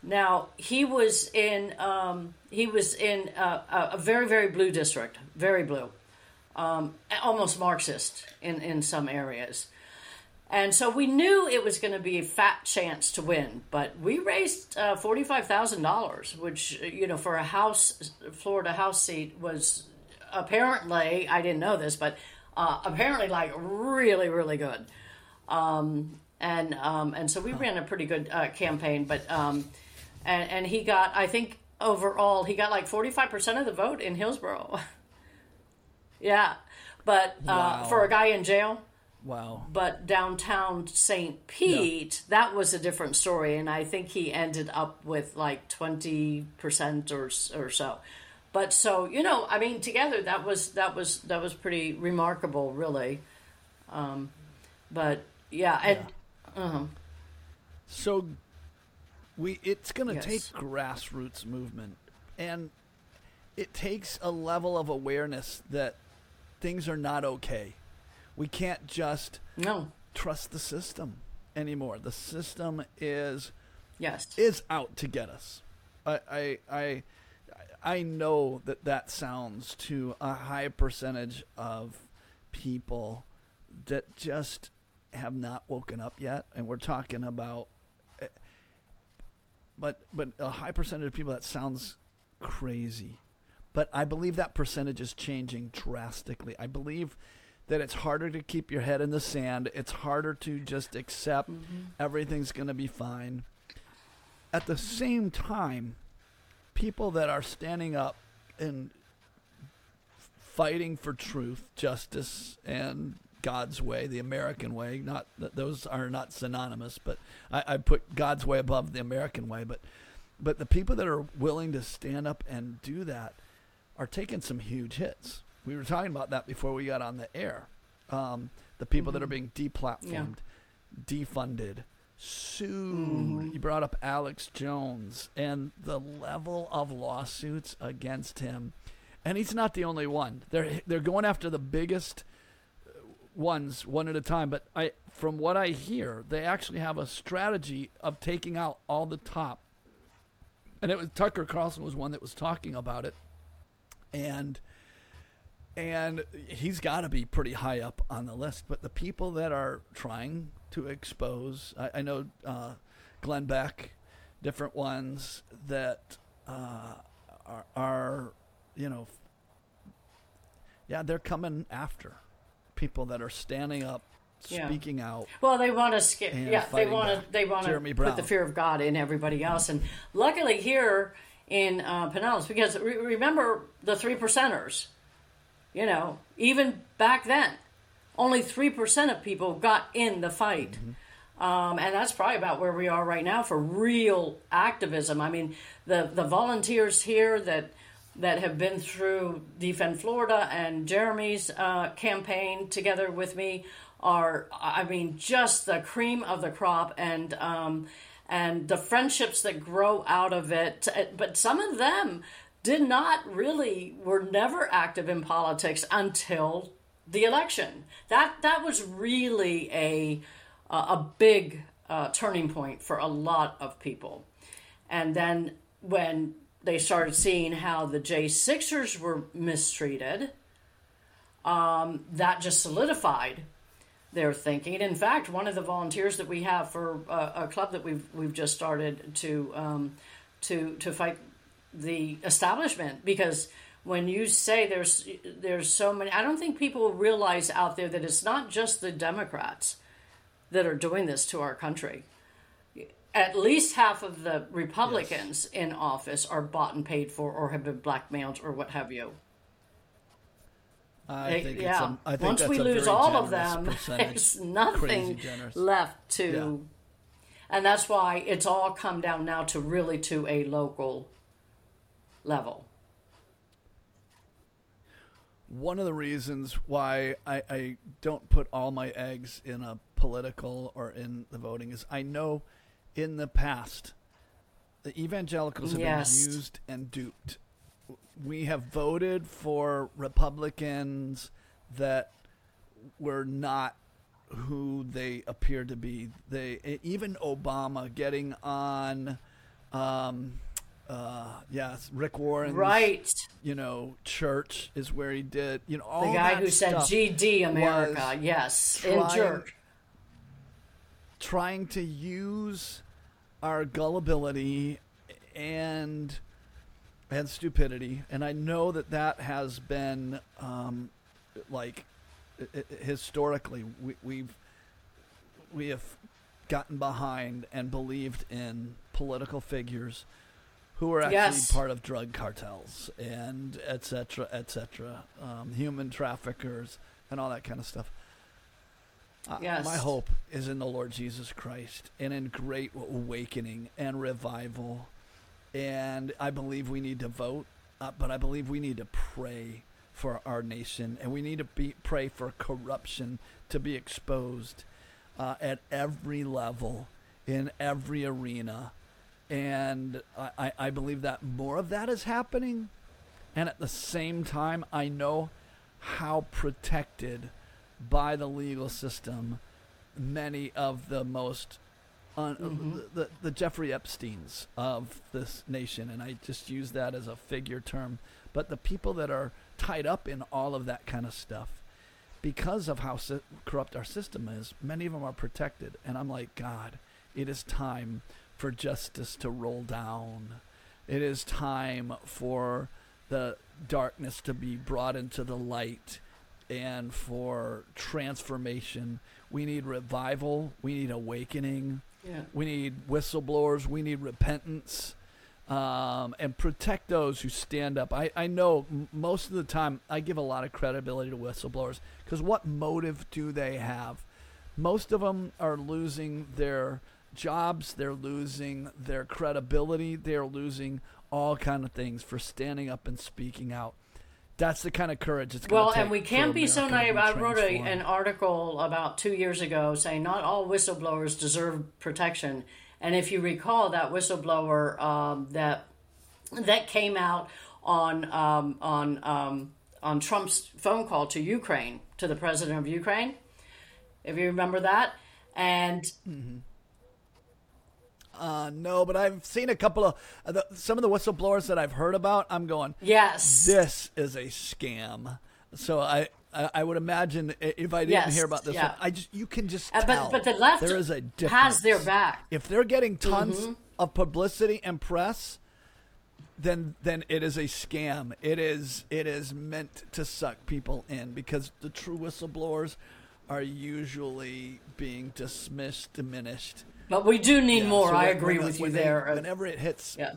S2: Now he was in um, he was in a, a, very very blue district, very blue, um, almost Marxist in in some areas. And so we knew it was going to be a fat chance to win, but we raised uh, forty five thousand dollars, which you know for a house Florida house seat was apparently I didn't know this, but uh, apparently like really really good. Um, and um, and so we ran a pretty good uh, campaign, but um, and and he got I think overall he got like forty five percent of the vote in Hillsborough. yeah, but uh, wow. for a guy in jail.
S1: Wow.
S2: But downtown St. Pete, yeah. that was a different story, and I think he ended up with like twenty percent or or so. But so you know, I mean, together that was that was that was pretty remarkable, really. Um, but yeah, and yeah. Uh-huh.
S1: so we it's going to yes. take grassroots movement, and it takes a level of awareness that things are not okay. We can't just
S2: no
S1: trust the system anymore. The system is
S2: yes
S1: is out to get us. I I I, I know that that sounds to a high percentage of people that just have not woken up yet, and we're talking about. Eh, but but a high percentage of people that sounds crazy, but I believe that percentage is changing drastically. I believe that it's harder to keep your head in the sand. It's harder to just accept mm-hmm. everything's going to be fine. At the same time, people that are standing up and fighting for truth, justice, and God's way, the American way. Not those are not synonymous, but I, I put God's way above the American way. But but the people that are willing to stand up and do that are taking some huge hits. We were talking about that before we got on the air. Um, the people that are mm-hmm. being deplatformed, defunded, sued. Mm-hmm. You brought up Alex Jones and the level of lawsuits against him, and he's not the only one. They're they're going after the biggest uh, ones one at a time. But I, from what I hear, they actually have a strategy of taking out all the top. And it was Tucker Carlson was one that was talking about it, and and he's got to be pretty high up on the list. But the people that are trying to expose, I, I know uh, Glenn Beck, different ones that uh, are, are, you know, yeah, they're coming after people that are standing up,
S2: Yeah.
S1: speaking out.
S2: Well, they want to
S1: skip.
S2: Yeah, they want to. They want to put the fear of God in everybody else. And luckily, here in uh, Pinellas, because re- remember the three percenters. You know, even back then, only three percent of people got in the fight.
S1: Mm-hmm.
S2: Um, and that's probably about where we are right now for real activism. I mean, the the volunteers here that that have been through Defend Florida and Jeremy's uh, campaign together with me are, I mean, just the cream of the crop, and um, and the friendships that grow out of it. But some of them did not really were never active in politics until the election. That that was really a a a big uh, turning point for a lot of people. And then when they started seeing how the J6ers were mistreated, um, that just solidified their thinking. In fact, one of the volunteers that we have for uh, a club that we've we've just started to um, to to fight the establishment because when you say there's there's so many, I don't think people realize out there that it's not just the Democrats that are doing this to our country. At least half of the Republicans in office are bought and paid for, or have been blackmailed, or what have you.
S1: I think
S2: yeah.
S1: a, I think
S2: Once we lose all of them, there's nothing left to. And that's why it's all come down now to really to a local level.
S1: one of the reasons why I, I don't put all my eggs in a political or in the voting is I know in the past the evangelicals have
S2: Yes.
S1: been used and duped. We have voted for Republicans that were not who they appear to be. They even Obama getting on, um, uh, yes, Rick Warren,
S2: Right.
S1: you know, church is where he did, you know, all
S2: The guy who said GD America. Yes. In
S1: trying-
S2: church.
S1: trying to use our gullibility and and stupidity, and I know that that has been um, like historically we, we've we have gotten behind and believed in political figures who are actually
S2: Yes.
S1: part of drug cartels and et cetera, et cetera, um, human traffickers and all that kind of stuff. Uh,
S2: Yes.
S1: My hope is in the Lord Jesus Christ and in great awakening and revival. And I believe we need to vote, uh, but I believe we need to pray for our nation and we need to be, pray for corruption to be exposed uh, at every level, in every arena. And I, I, I believe that more of that is happening. And at the same time, I know how protected by the legal system many of the most un- uh, mm-hmm. the, the, the Jeffrey Epstein's of this nation, and I just use that as a figure term. But the people that are tied up in all of that kind of stuff, because of how si- corrupt our system is, many of them are protected. And I'm like, God, it is time for justice to roll down. It is time for the darkness to be brought into the light and for transformation. We need revival. We need awakening.
S2: Yeah.
S1: We need whistleblowers. We need repentance. Um, and protect those who stand up. I, I know most of the time I give a lot of credibility to whistleblowers because what motive do they have? Most of them are losing their jobs, they're losing their credibility, they're losing all kind of things for standing up and speaking out. That's the kind of courage it's going
S2: Well, and we can't be so naive. I wrote a, an article about two years ago saying not all whistleblowers deserve protection. And if you recall, that whistleblower um, that that came out on um, on um, on Trump's phone call to Ukraine to the president of Ukraine, if you remember that, and
S1: Uh, no, but I've seen a couple of uh, the, some of the whistleblowers that I've heard about. I'm going,
S2: yes,
S1: this is a scam. So I, I, I would imagine if I didn't
S2: Yes,
S1: hear about this,
S2: yeah.
S1: one, I just you can just
S2: Uh,
S1: tell.
S2: but but the left
S1: there is a difference.
S2: has their back.
S1: If they're getting tons
S2: Mm-hmm.
S1: of publicity and press, then then it is a scam. It is it is meant to suck people in because the true whistleblowers are usually being dismissed, diminished.
S2: But we do need
S1: Yeah,
S2: more.
S1: so
S2: I
S1: when-
S2: agree
S1: when-
S2: with you
S1: when they-
S2: there. Uh,
S1: whenever it hits,
S2: yeah.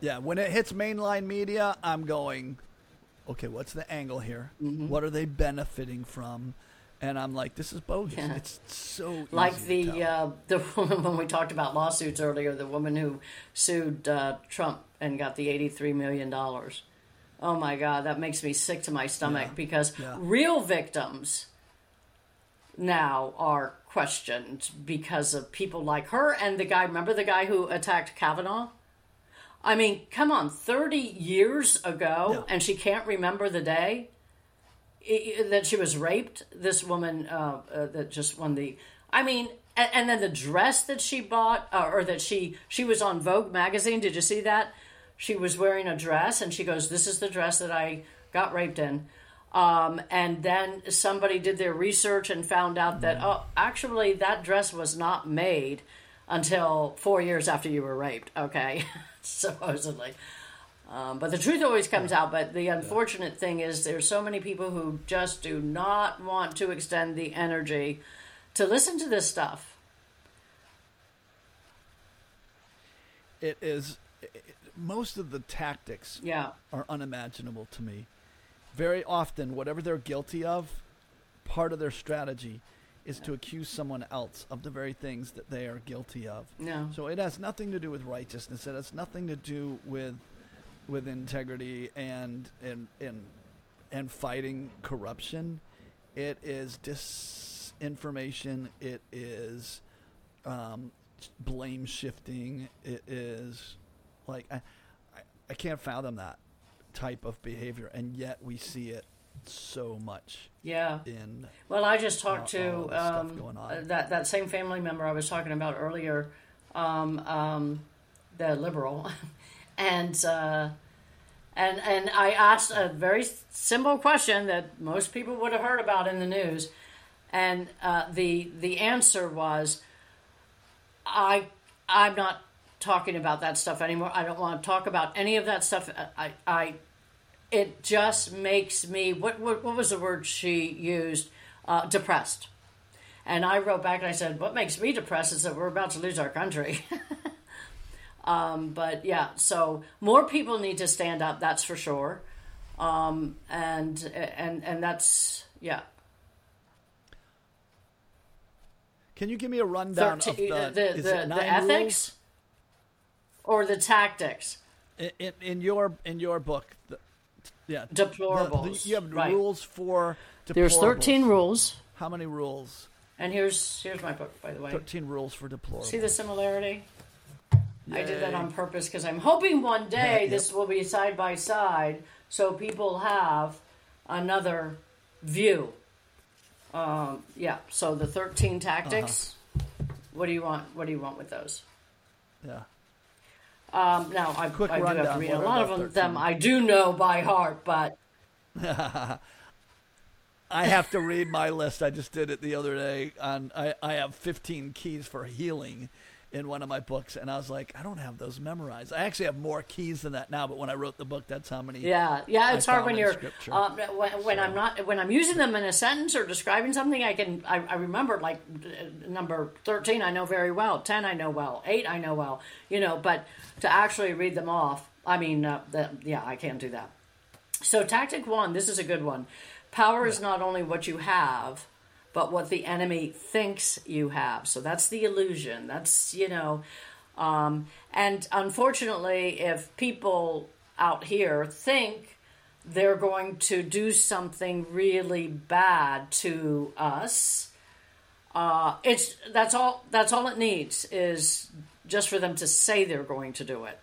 S1: yeah, when it hits mainline media, I'm going, okay, what's the angle here?
S2: Mm-hmm.
S1: What are they benefiting from? And I'm like, this is bogus.
S2: Yeah.
S1: It's so
S2: like the uh, the woman when we talked about lawsuits earlier, the woman who sued uh, Trump and got the eighty three million dollars. Oh my God, that makes me sick to my stomach
S1: Yeah.
S2: because real victims now are questioned because of people like her and the guy. Remember the guy who attacked Kavanaugh? I mean, come on, thirty years ago,
S1: Yeah.
S2: and she can't remember the day that she was raped. This woman uh, uh, that just won the. I mean, and, and then the dress that she bought, uh, or that she she was on Vogue magazine. Did you see that? She was wearing a dress, and she goes, "This is the dress that I got raped in." Um, and then somebody did their research and found out that oh, actually that dress was not made until four years after you were raped. Okay, supposedly. Um, but the truth always comes out. But the unfortunate thing is, there's so many people who just do not want to extend the energy to listen to this stuff.
S1: it is it, most of the tactics
S2: Yeah,
S1: are unimaginable to me. Very often, whatever they're guilty of, part of their strategy is to accuse someone else of the very things that they are guilty of.
S2: no,
S1: So it has nothing to do with righteousness. It has nothing to do with with integrity and and and and fighting corruption. It is disinformation. It is um, blame shifting. It is like I, I I can't fathom that type of behavior, and yet we see it so much
S2: yeah.
S1: in
S2: Well, I just talked
S1: all-
S2: to
S1: all
S2: um, uh, that that same family member I was talking about earlier, um, um, the liberal, and uh, and and I asked a very simple question that most people would have heard about in the news, and uh, the the answer was, I I'm not talking about that stuff anymore. I don't want to talk about any of that stuff. I I it just makes me what what, what was the word she used? Uh, depressed. And i wrote back and i said what makes me depressed is that we're about to lose our country. Um, but yeah so more people need to stand up that's for sure. Um, and and and that's yeah.
S1: Can you give me a rundown
S2: Thirteen-
S1: of the,
S2: the, the, the ethics or the tactics?
S1: In, in, in your in your book? The, yeah, the- the- you have
S2: right.
S1: rules for deplorables.
S2: there's 13 rules
S1: How many rules?
S2: and here's here's my book by the way
S1: Thirteen rules for deplorables.
S2: See the similarity? I did that on purpose because I'm hoping one day
S1: Yep.
S2: this will be side by side so people have another view. Um, yeah, so the 13 tactics.
S1: Uh-huh.
S2: What do you want? What do you want with those?
S1: Yeah.
S2: Um, now, I,
S1: Quick
S2: I do have to read
S1: what
S2: a
S1: are
S2: lot of them,
S1: 13?
S2: them I do know by heart, but
S1: I have to read my list. I just did it the other day. On I, I have 15 keys for healing, in one of my books, and I was like, I don't have those memorized. I actually have more keys than that now, but when I wrote the book, that's how many.
S2: Yeah, yeah, it's
S1: I
S2: hard when you're uh, when, when I'm not when I'm using them in a sentence or describing something. I can I, I remember like uh, number thirteen I know very well, ten I know well, eight I know well, you know. But to actually read them off, I mean, uh, that, yeah, I can't do that. So tactic one, this is a good one. Power is not only what you have, but what the enemy thinks you have. So that's the illusion. That's you know, um, and unfortunately, if people out here think they're going to do something really bad to us, uh, it's that's all. That's all it needs is just for them to say they're going to do it.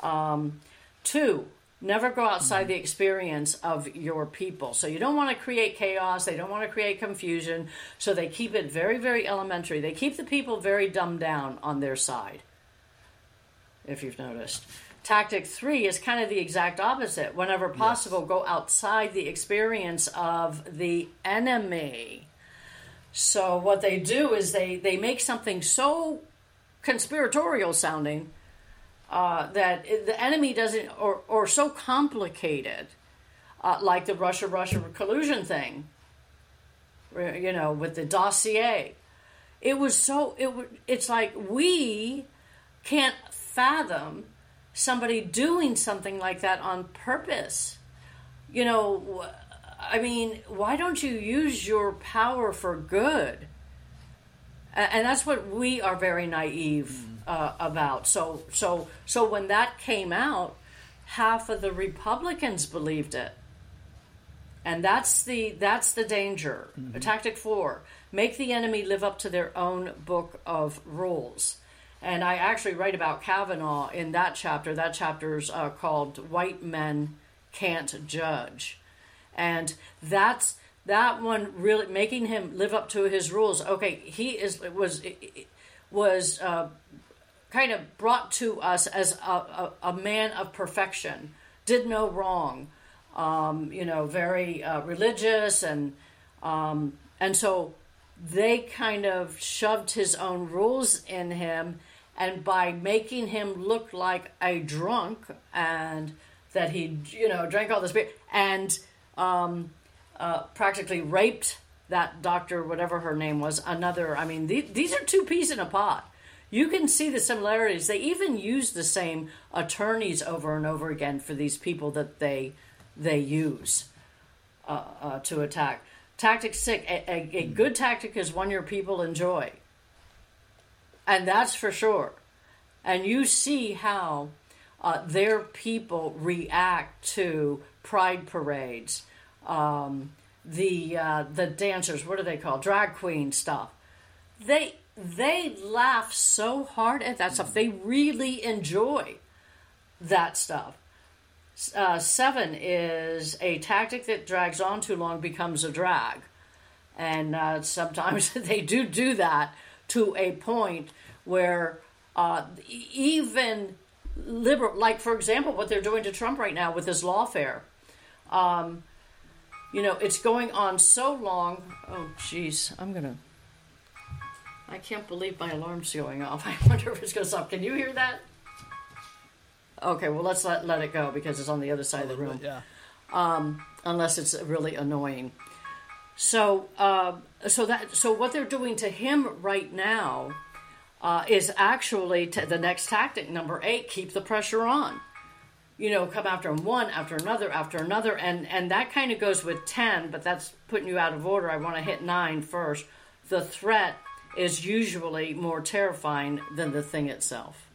S2: Um, two, never go outside the experience of your people. So you don't want to create chaos. They don't want to create confusion. So they keep it very, very elementary. They keep the people very dumbed down on their side, if you've noticed. Tactic three is kind of the exact opposite. Whenever possible, go outside the experience of the enemy. So what they do is they, they make something so conspiratorial sounding uh, that the enemy doesn't, or, or so complicated, uh, like the Russia Russia collusion thing, you know, with the dossier. It was so, it, it's like we can't fathom somebody doing something like that on purpose. You know, I mean, why don't you use your power for good? And that's what we are very naive uh, about. So, so, so when that came out, half of the Republicans believed it, and that's the that's the danger. Tactic four: make the enemy live up to their own book of rules. And I actually write about Kavanaugh in that chapter. That chapter's uh, called "White Men Can't Judge," and that's that one really making him live up to his rules. Okay, he is was was uh, kind of brought to us as a, a, a man of perfection, did no wrong, um, you know, very uh, religious, and um, and so they kind of shoved his own rules in him, and by making him look like a drunk and that he, you know, drank all this beer and um, uh, practically raped that doctor, whatever her name was, another. I mean, the, these are two peas in a pod. You can see the similarities. They even use the same attorneys over and over again for these people that they they use uh, uh, to attack. Tactic six: a, a, a good tactic is one your people enjoy, and that's for sure. And you see how uh, their people react to pride parades, um, the uh, the dancers. What do they call Drag queen stuff. They they laugh so hard at that stuff. They really enjoy that stuff. Uh, seven is a tactic that drags on too long becomes a drag, and uh, sometimes they do do that to a point where uh, even liberal, like for example, what they're doing to Trump right now with his lawfare. Um, you know, it's going on so long. Oh, jeez, I'm gonna. I can't believe my alarm's going off. I wonder if it's gonna stop. Can you hear that? Okay, well let's let let it go because it's on the other side of the room.
S1: Yeah.
S2: Unless it's really annoying. So, uh, so that so what they're doing to him right now uh, is actually t- the next tactic, number eight: keep the pressure on. You know, come after him one after another after another, and and that kind of goes with ten, but that's putting you out of order. I want to hit nine first. The threat is usually more terrifying than the thing itself.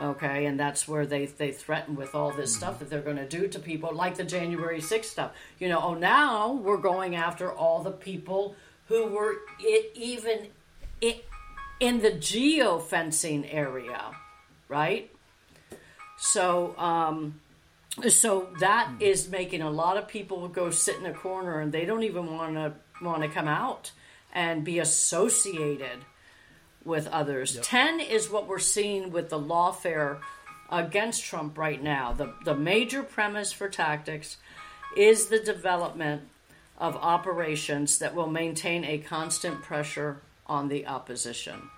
S2: Okay, and that's where they, they threaten with all this stuff that they're going to do to people, like the January 6th stuff. You know, oh, now we're going after all the people who were i even it, in the geofencing area, right? So, um, so that is making a lot of people go sit in a corner and they don't even want to want to come out and be associated with others. 10 is what we're seeing with the lawfare against Trump right now. The, the major premise for tactics is the development of operations that will maintain a constant pressure on the opposition.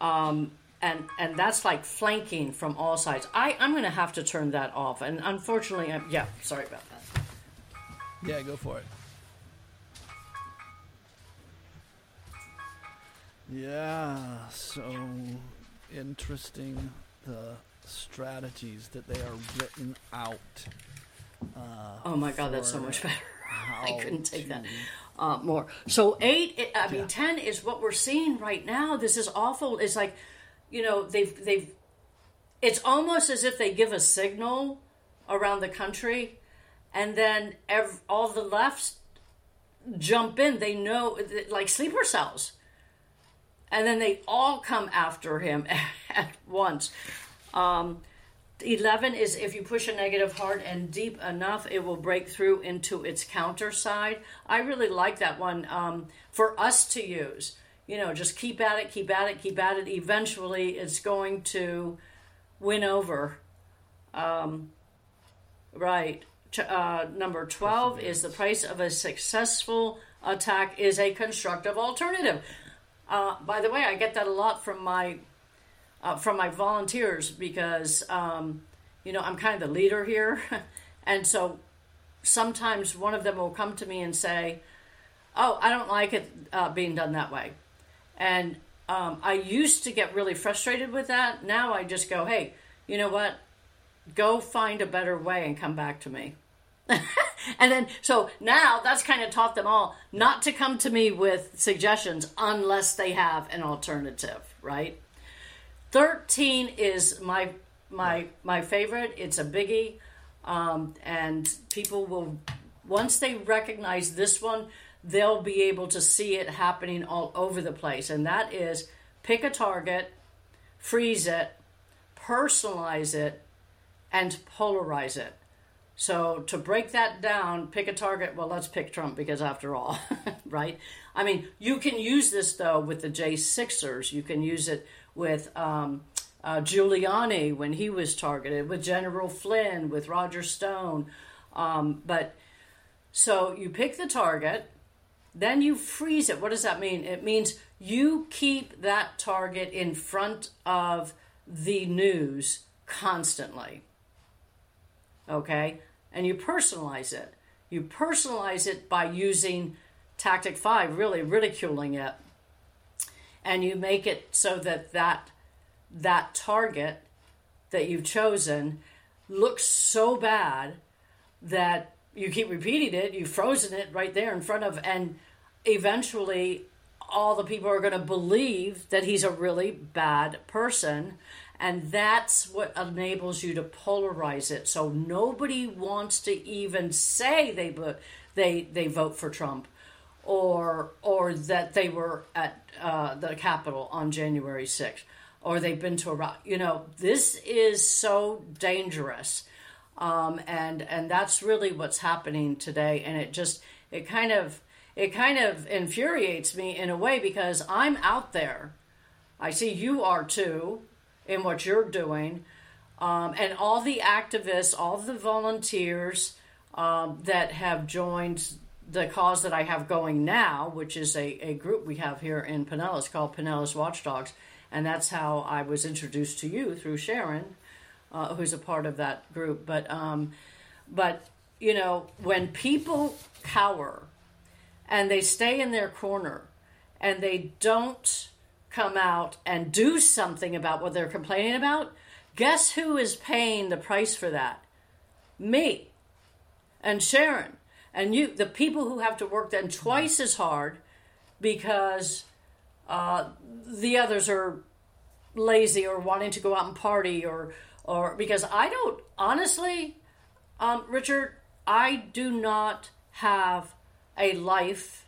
S2: Um, and and that's like flanking from all sides. I I'm going to have to turn that off. And unfortunately, I'm, yeah, sorry about that.
S1: Yeah, go for it. Yeah, so interesting the strategies that they are written out. Uh,
S2: Oh my god, that's so much better. I couldn't take
S1: to-
S2: that uh, more. So eight, it, I mean
S1: Yeah.
S2: ten is what we're seeing right now. This is awful. It's like, you know, they've they've. It's almost as if they give a signal around the country, and then ev- all the lefts jump in. They know, like sleeper cells, and then they all come after him at once. Um, 11 is if you push a negative hard and deep enough, it will break through into its counter side. I really like that one um, for us to use. You know, just keep at it, keep at it, keep at it. Eventually, it's going to win over. Um, right. Uh, number 12 is the price of a successful attack is a constructive alternative. Uh, by the way, I get that a lot from my uh, from my volunteers because um, you know I'm kind of the leader here, and so sometimes one of them will come to me and say, "Oh, I don't like it uh, being done that way," and um, I used to get really frustrated with that. Now I just go, "Hey, you know what? Go find a better way and come back to me." and then so now that's kind of taught them all not to come to me with suggestions unless they have an alternative, right? 13 is my my my favorite. It's a biggie. Um, and people will once they recognize this one they'll be able to see it happening all over the place. And that is pick a target freeze it personalize it and polarize it so to break that down, pick a target. Well, let's pick Trump because after all, right? I mean, you can use this though with the J6ers. You can use it with um, uh, Giuliani when he was targeted, with General Flynn, with Roger Stone. Um, but so you pick the target, then you freeze it. What does that mean? It means you keep that target in front of the news constantly okay? And you personalize it. You personalize it by using tactic five, really ridiculing it, and you make it so that that that target that you've chosen looks so bad that you keep repeating it. You've frozen it right there in front of, and eventually all the people are going to believe that he's a really bad person and that's what enables you to polarize it. So nobody wants to even say they they they vote for Trump or or that they were at uh, the Capitol on January 6th or they've been to Iraq. You know this is so dangerous. Um, and and that's really what's happening today. And it just it kind of it kind of infuriates me in a way because I'm out there. I see you are too in what you're doing um, and all the activists all the volunteers um, that have joined the cause that I have going now, which is a, a group we have here in Pinellas called Pinellas Watchdogs. And that's how I was introduced to you through Sharon, uh, who's a part of that group. But, um, but, you know, when people cower and they stay in their corner and they don't come out and do something about what they're complaining about, guess who is paying the price for that? Me and Sharon and you, the people who have to work then twice as hard because uh, the others are lazy or wanting to go out and party or or because I don't honestly, um, Richard, I do not have a life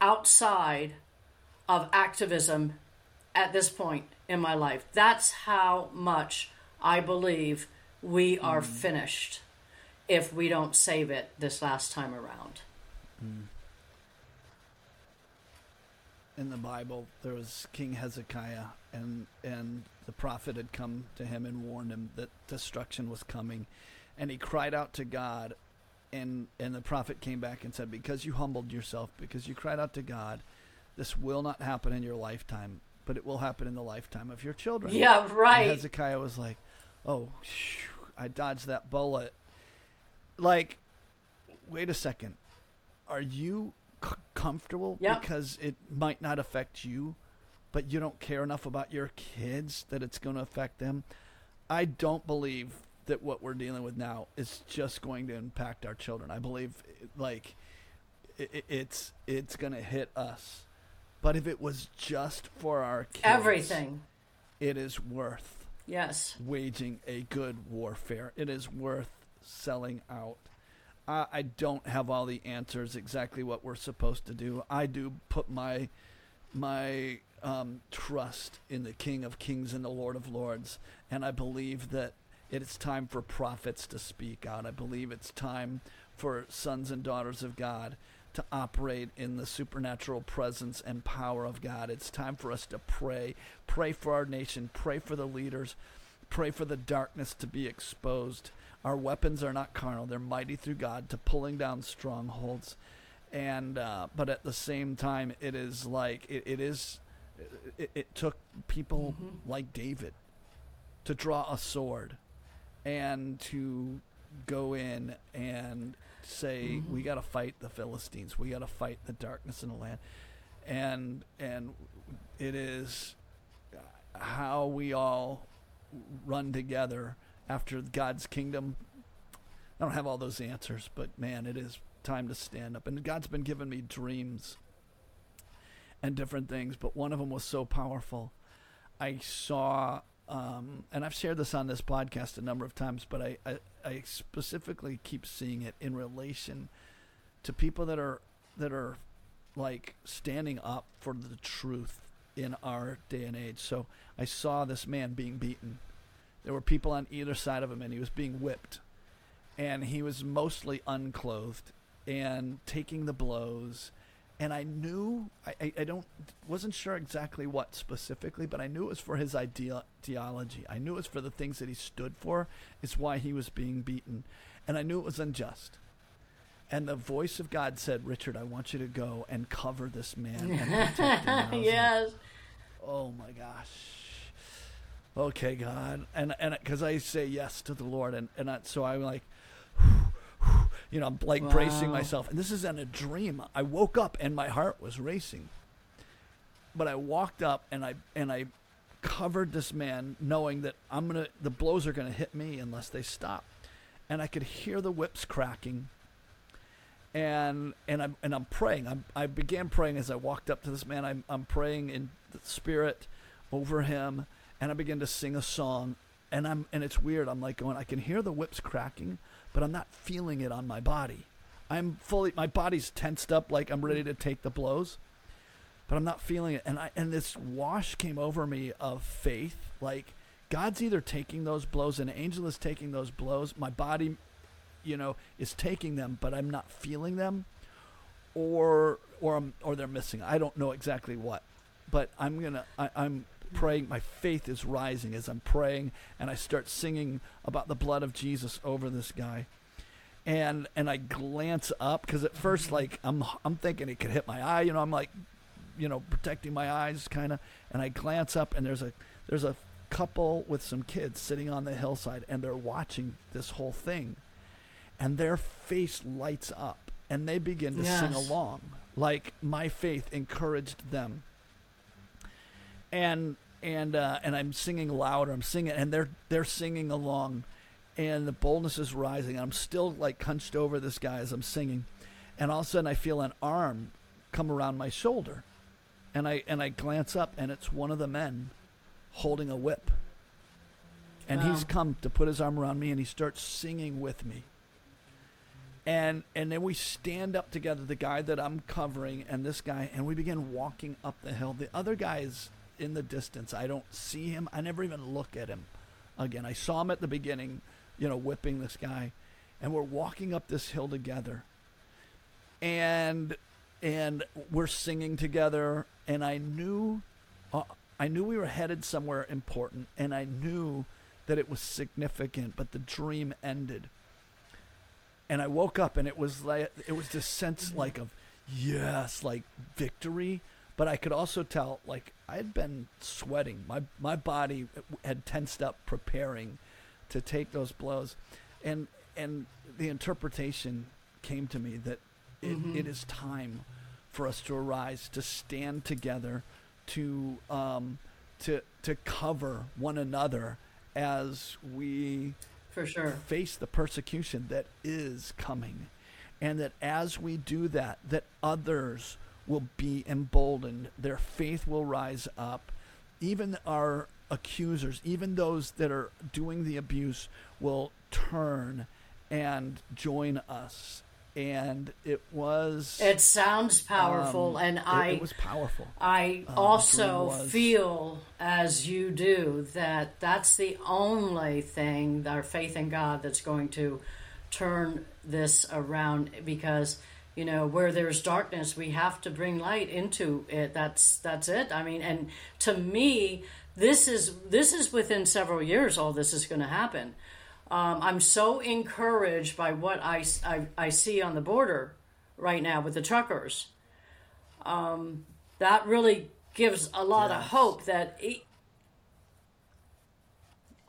S2: outside of activism at this point in my life. That's how much I believe we are mm. finished if we don't save it this last time around. Mm.
S1: in the Bible, there was King Hezekiah, and and the prophet had come to him and warned him that destruction was coming, and he cried out to God, and and the prophet came back and said, because you humbled yourself, because you cried out to God, this will not happen in your lifetime. But it will happen in the lifetime of your children.
S2: Yeah,
S1: And
S2: right.
S1: Hezekiah was like, "Oh, phew, I dodged that bullet." Like, wait a second. Are you c- comfortable
S2: Yep.
S1: because it might not affect you, but you don't care enough about your kids that it's going to affect them? I don't believe that what we're dealing with now is just going to impact our children. I believe, like, i i- it's it's going to hit us. But if it was just for our kids,
S2: Everything.
S1: it is worth
S2: Yes.
S1: waging a good warfare. It is worth selling out. I, I don't have all the answers exactly what we're supposed to do. I do put my my um, trust in the King of Kings and the Lord of Lords, and I believe that it is time for prophets to speak out. I believe it's time for sons and daughters of God to operate in the supernatural presence and power of God. It's time for us to pray. Pray for our nation. Pray for the leaders. Pray for the darkness to be exposed. Our weapons are not carnal, they're mighty through God to pulling down strongholds. And, uh, but at the same time, it is like, it, it is, it, it took people like David to draw a sword and to go in and say we got to fight the Philistines. We got to fight the darkness in the land. And and it is how we all run together after God's kingdom. I don't have all those answers, but man, it is time to stand up. And God's been giving me dreams and different things, but one of them was so powerful. I saw, um, and I've shared this on this podcast a number of times, but I, I, I specifically keep seeing it in relation to people that are that are like standing up for the truth in our day and age. So I saw this man being beaten. There were people on either side of him, and he was being whipped, and he was mostly unclothed and taking the blows and I knew I, I, don't wasn't sure exactly what specifically, but I knew it was for his idea, ideology. I knew it was for the things that he stood for. It's why he was being beaten, and I knew it was unjust. And the voice of God said, "Richard, I want you to go and cover this man and him." And I like,
S2: yes.
S1: oh my gosh. Okay, God, and and because I say yes to the Lord, and and I, so I'm like, you know, I'm like bracing myself, and this is in a dream. I woke up and my heart was racing, but I walked up and I and I covered this man, knowing that I'm gonna the blows are gonna hit me unless they stop, and I could hear the whips cracking. And and I'm and I'm praying. I'm, I began praying as I walked up to this man. I'm I'm praying in the spirit over him, and I begin to sing a song. And I'm and it's weird. I'm like going. I can hear the whips cracking, but I'm not feeling it on my body. I'm fully. My body's tensed up, like I'm ready to take the blows, but I'm not feeling it. And I and this wash came over me of faith, like God's either taking those blows, an angel is taking those blows. My body, you know, is taking them, but I'm not feeling them, or or I'm, or they're missing. I don't know exactly what, but I'm gonna. I, I'm praying. My faith is rising as I'm praying, and I start singing about the blood of Jesus over this guy. And and I glance up because at first, mm-hmm. like I'm I'm thinking it could hit my eye. You know, I'm like, you know, protecting my eyes, kind of. And I glance up, and there's a there's a couple with some kids sitting on the hillside, and they're watching this whole thing, and their face lights up, and they begin to sing along, like my faith encouraged them and and uh, and I'm singing louder. I'm singing, and they're they're singing along, and the boldness is rising. I'm still like hunched over this guy as I'm singing, and all of a sudden I feel an arm come around my shoulder, and I and I glance up, and it's one of the men holding a whip, and he's come to put his arm around me, and he starts singing with me. And and then we stand up together, the guy that I'm covering and this guy, and we begin walking up the hill. The other guy is in the distance. I don't see him. I never even look at him again. I saw him at the beginning, you know, whipping this guy, and we're walking up this hill together. And and we're singing together, and I knew, uh, I knew we were headed somewhere important, and I knew that it was significant. But the dream ended and I woke up and it was like it was this sense like of yes, like victory, but I could also tell like I had been sweating. My my body had tensed up preparing to take those blows, and and the interpretation came to me that it,
S2: Mm-hmm.
S1: it is time for us to arise, to stand together, to um, to to cover one another as we
S2: For sure.
S1: face the persecution that is coming and that as we do that that others will be emboldened. Their faith will rise up. Even our accusers even those that are doing the abuse will turn and join us. And it was
S2: It sounds powerful,
S1: um,
S2: and I
S1: it was powerful.
S2: I
S1: Um,
S2: also
S1: was-
S2: feel, as you do, that that's the only thing, our faith in God, that's going to turn this around. Because you know, where there's darkness, we have to bring light into it. That's that's it. I mean, and to me, this is this is within several years. All this is going to happen. Um, I'm so encouraged by what I, I I see on the border right now with the truckers that really gives a lot of hope that e-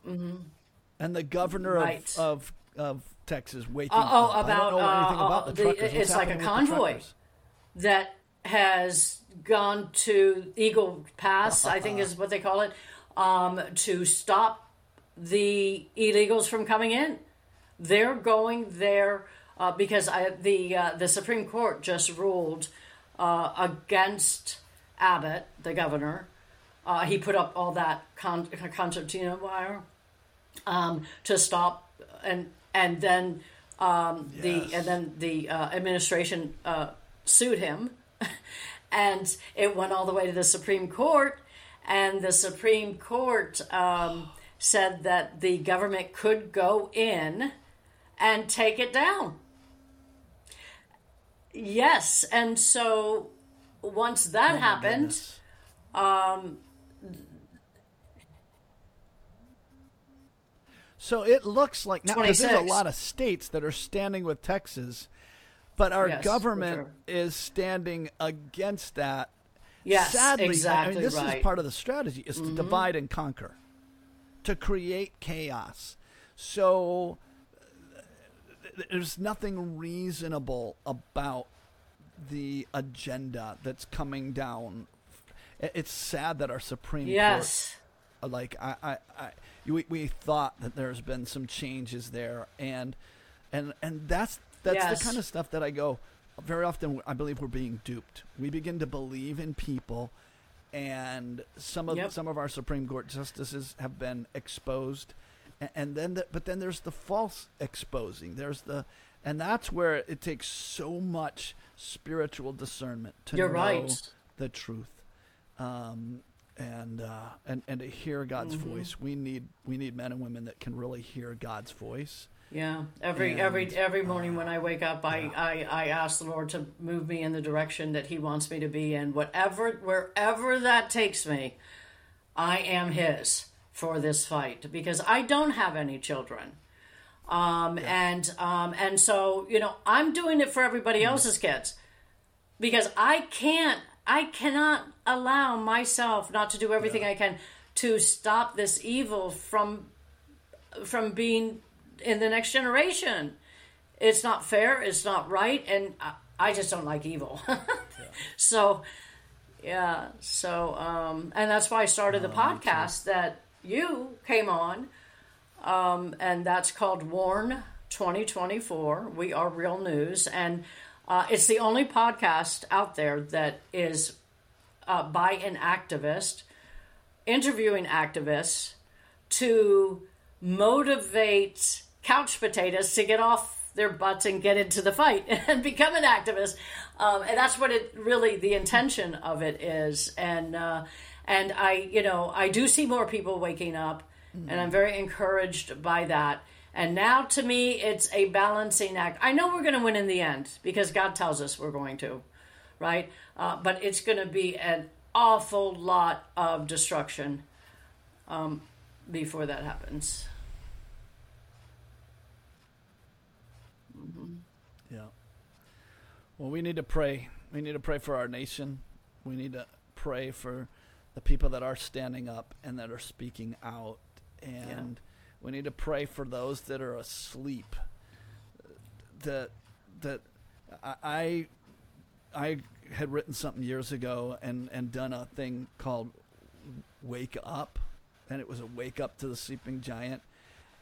S1: and the governor
S2: Right.
S1: of, of of Texas waking
S2: Uh, oh, about,
S1: don't know anything
S2: uh,
S1: about
S2: uh,
S1: the truckers. What's
S2: it's like a
S1: happening with the
S2: convoy. that has gone to Eagle Pass, I think is what they call it, um, to stop the illegals from coming in. They're going there uh, because I, the uh, the Supreme Court just ruled uh, against Abbott, the governor. Uh, he put up all that con- concertina wire um, to stop, and and then um, the and then the uh, administration uh, sued him, and it went all the way to the Supreme Court, and the Supreme Court um, said that the government could go in and take it down. Yes, and so once that
S1: Oh
S2: happened,
S1: goodness. So it looks like now there's a lot of states that are standing with Texas, but our
S2: Yes,
S1: government
S2: sure.
S1: is standing against that.
S2: Yes,
S1: Sadly, I- I mean, this
S2: right. Mm-hmm.
S1: is part of the strategy: is to divide and conquer, to create chaos. So there's nothing reasonable about the agenda that's coming down. It's sad that our Supreme Court
S2: yes.
S1: Like I, I, I we, we thought that there's been some changes there and and and that's that's
S2: Yes.
S1: the kind of stuff that I go very often I believe we're being duped. We begin to believe in people and some of
S2: Yep.
S1: some of our Supreme Court justices have been exposed and, and then the, but then there's the false exposing. There's the and that's where it takes so much spiritual discernment to
S2: You're
S1: know
S2: right.
S1: the truth um, and uh, and and to hear God's
S2: Mm-hmm.
S1: voice. We need we need men and women that can really hear God's voice.
S2: Yeah, every
S1: And,
S2: every every morning when I wake up, I, I I ask the Lord to move me in the direction that He wants me to be in, whatever wherever that takes me. I am His for this fight because I don't have any children, um, and um, and so you know I'm doing it for everybody else's kids because I can't I cannot allow myself not to do everything I can to stop this evil from from being in the next generation. It's not fair. It's not right, and I, I just don't like evil. So, yeah. So, um, and that's why I started the podcast that you came on, um, and that's called Warn 2024. We are real news, and uh, it's the only podcast out there that is uh, by an activist interviewing activists to motivate couch potatoes to get off their butts and get into the fight and become an activist. Um, and that's what it really the intention of it is. And uh, and I you know I do see more people waking up, and I'm very encouraged by that. And now to me, it's a balancing act. I know we're going to win in the end because God tells us we're going to, right? Uh, but it's going to be an awful lot of destruction um, before that happens.
S1: Yeah. Well, we need to pray. We need to pray for our nation. We need to pray for the people that are standing up and that are speaking out. And we need to pray for those that are asleep. That that I I had written something years ago and, and done a thing called Wake Up, and it was a wake up to the sleeping giant.